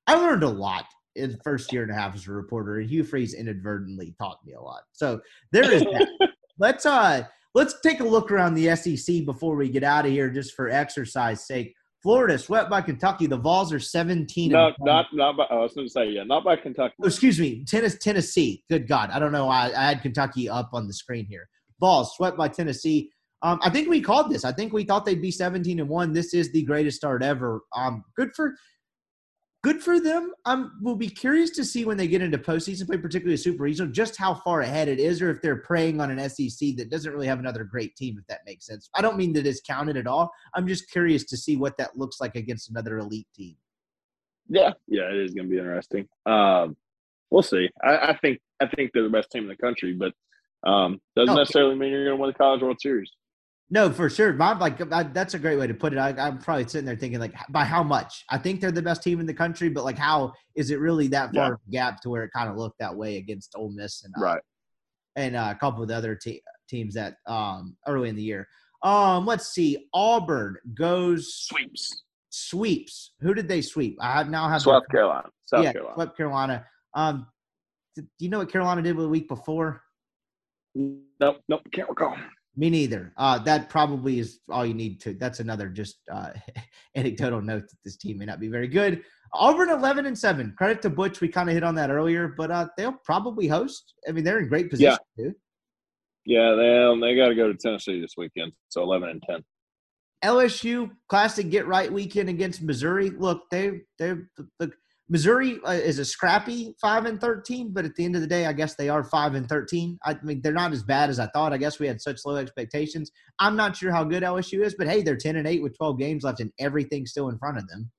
I learned a lot in the first year and a half as a reporter, and Hugh Freeze inadvertently taught me a lot. So there is that. let's uh let's take a look around the SEC before we get out of here, just for exercise sake. Florida swept by Kentucky. The Vols are 17. No, not not by. I was going to say yeah, not by Kentucky. Oh, excuse me, Tennessee. Tennessee. Good God, I don't know. I, I had Kentucky up on the screen here. Vols swept by Tennessee. Um, I think we called this. I think we thought they'd be 17 and one. This is the greatest start ever. Um, good for good for them. Um, we'll be curious to see when they get into postseason play, particularly a super regional, just how far ahead it is, or if they're preying on an SEC that doesn't really have another great team. If that makes sense. I don't mean that it's counted at all. I'm just curious to see what that looks like against another elite team. Yeah, yeah, it is going to be interesting. Um, we'll see. I, I, think I think they're the best team in the country, but um, doesn't necessarily mean you're going to win the College World Series. No, for sure. My, like I, that's a great way to put it. I, am probably sitting there thinking like, by how much? I think they're the best team in the country, but like, how is it really that far yeah. gap to where it kind of looked that way against Ole Miss and uh, right and uh, a couple of the other te- teams that um early in the year. Um, let's see. Auburn goes sweeps. Sweeps. Who did they sweep? I have now have South Carolina. South yeah, Carolina. South Carolina. Um, do you know what Carolina did the week before? Nope, nope, can't recall. Me neither. Uh, that probably is all you need to. That's another just uh, anecdotal note that this team may not be very good. Auburn eleven and seven. Credit to Butch. We kind of hit on that earlier, but uh, they'll probably host. I mean, they're in great position, yeah. dude. Yeah, they they got to go to Tennessee this weekend. So eleven and ten. LSU classic get right weekend against Missouri. Look, they they the, Missouri uh, is a scrappy five and thirteen, but at the end of the day, I guess they are five and thirteen. I mean, they're not as bad as I thought. I guess we had such low expectations. I'm not sure how good LSU is, but hey, they're ten and eight with twelve games left, and everything still in front of them.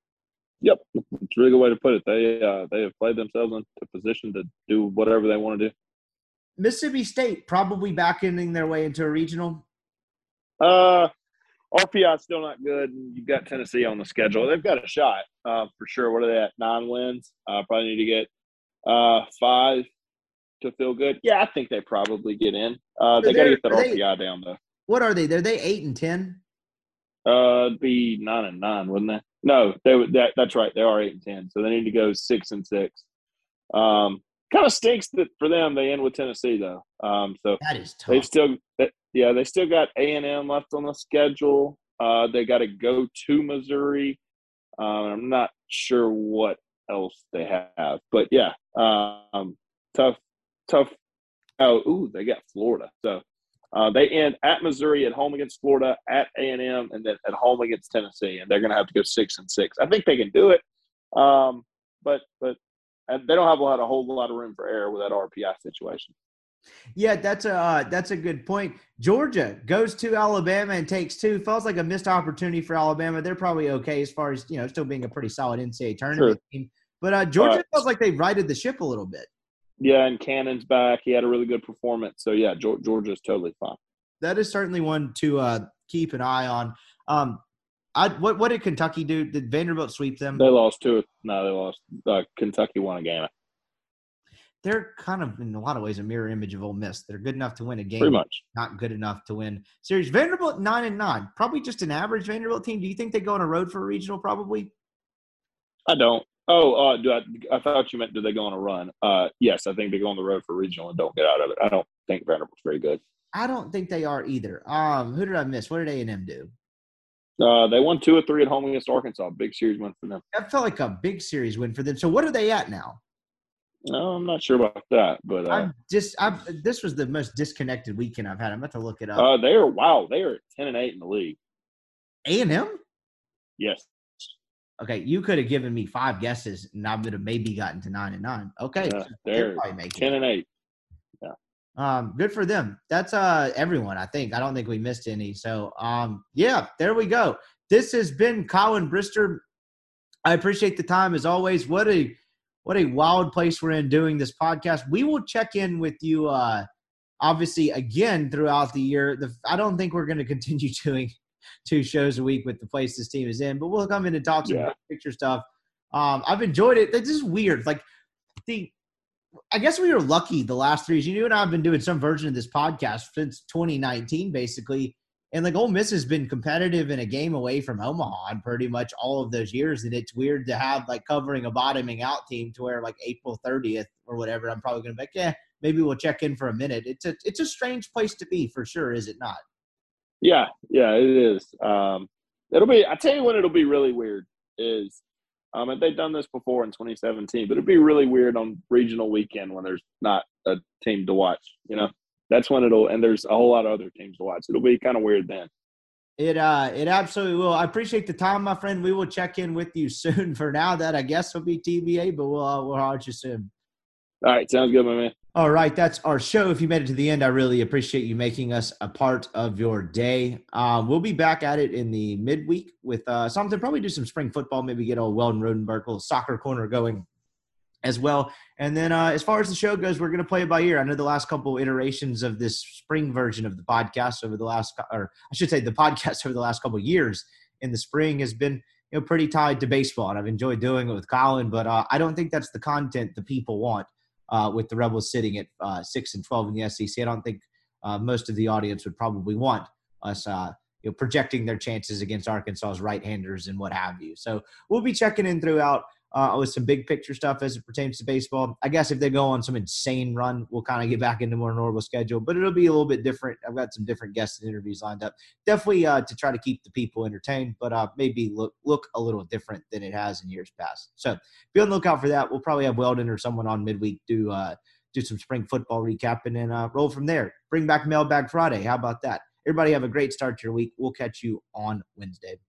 Yep, it's a really good way to put it. They uh, they have played themselves into position to do whatever they want to do. Mississippi State probably backing their way into a regional. Uh, RPI is still not good, and you've got Tennessee on the schedule. They've got a shot uh, for sure. What are they at? Nine wins. Uh, probably need to get uh, five to feel good. Yeah, I think they probably get in. Uh, they got to get that RPI they, down though. What are they? Are they eight and ten? Uh, be nine and nine, wouldn't they? No, they would. That, that's right. They are eight and ten, so they need to go six and six. Um, kind of stinks that for them they end with Tennessee though. Um, so that is tough. They've still, yeah, they still got A and M left on the schedule. Uh, they got to go to Missouri. Um, I'm not sure what else they have, but yeah, um, tough, tough. Oh, ooh, they got Florida. So uh, they end at Missouri, at home against Florida, at A and M, and then at home against Tennessee, and they're going to have to go six and six. I think they can do it, um, but but they don't have a lot, a whole lot of room for error with that RPI situation. Yeah, that's a uh, that's a good point. Georgia goes to Alabama and takes two. Feels like a missed opportunity for Alabama. They're probably okay as far as you know, still being a pretty solid NCAA tournament sure. team. But uh, Georgia uh, feels like they've righted the ship a little bit. Yeah, and Cannon's back. He had a really good performance. So yeah, Georgia's totally fine. That is certainly one to uh, keep an eye on. Um, I, what what did Kentucky do? Did Vanderbilt sweep them? They lost two. No, they lost. Uh, Kentucky won a game. They're kind of in a lot of ways a mirror image of Ole Miss. They're good enough to win a game, pretty much. Not good enough to win series. Vanderbilt nine and nine, probably just an average Vanderbilt team. Do you think they go on a road for a regional? Probably. I don't. Oh, uh, do I, I thought you meant do they go on a run? Uh, yes, I think they go on the road for regional and don't get out of it. I don't think Vanderbilt's very good. I don't think they are either. Um, who did I miss? What did A and M do? Uh, they won two or three at home against Arkansas. Big series win for them. That felt like a big series win for them. So what are they at now? No, I'm not sure about that, but uh, I'm just I'm, this was the most disconnected weekend I've had. I'm about to look it up. Uh, they are wow, they are ten and eight in the league. A and M. Yes. Okay, you could have given me five guesses, and I would have maybe gotten to nine and nine. Okay, yeah, they're, they're ten and eight. Yeah. Um, good for them. That's uh everyone, I think. I don't think we missed any. So um yeah, there we go. This has been Collin Brister. I appreciate the time as always. What a what a wild place we're in doing this podcast. We will check in with you uh obviously again throughout the year. The, I don't think we're going to continue doing two shows a week with the place this team is in, but we'll come in and talk some Yeah. picture stuff. Um, I've enjoyed it. This is weird. Like the I guess we were lucky the last three years. You and I have been doing some version of this podcast since 2019, basically. And like Ole Miss has been competitive in a game away from Omaha in pretty much all of those years. And it's weird to have like covering a bottoming out team to where like April 30th or whatever, I'm probably gonna be like, yeah, maybe we'll check in for a minute. It's a it's a strange place to be for sure, is it not? Yeah, yeah, it is. Um, it'll be. I tell you when it'll be really weird is, um, and they've done this before in 2017, but it'd be really weird on regional weekend when there's not a team to watch. You know, that's when it'll. And there's a whole lot of other teams to watch. It'll be kind of weird then. It uh it absolutely will. I appreciate the time, my friend. We will check in with you soon. For now, that I guess will be TBA, but we'll uh, we'll holler you soon. All right, sounds good, my man. All right, that's our show. If you made it to the end, I really appreciate you making us a part of your day. Um, we'll be back at it in the midweek with uh, something. Probably do some spring football. Maybe get old Weldon Rodenberg little soccer corner going as well. And then uh, as far as the show goes, we're going to play it by ear. I know the last couple iterations of this spring version of the podcast over the last, or I should say, the podcast over the last couple years in the spring has been you know pretty tied to baseball, and I've enjoyed doing it with Collin. But uh, I don't think that's the content the people want uh, with the Rebels sitting at uh, six and twelve in the SEC. I don't think uh, most of the audience would probably want us, uh, you know, projecting their chances against Arkansas's right-handers and what have you. So we'll be checking in throughout uh, with some big picture stuff as it pertains to baseball. I guess if they go on some insane run, we'll kind of get back into more normal schedule, but it'll be a little bit different. I've got some different guests and interviews lined up. Definitely uh, to try to keep the people entertained, but uh, maybe look look a little different than it has in years past. So be on the lookout for that. We'll probably have Weldon or someone on midweek do uh, do some spring football recap and then uh, roll from there. Bring back Mailbag Friday. How about that? Everybody have a great start to your week. We'll catch you on Wednesday.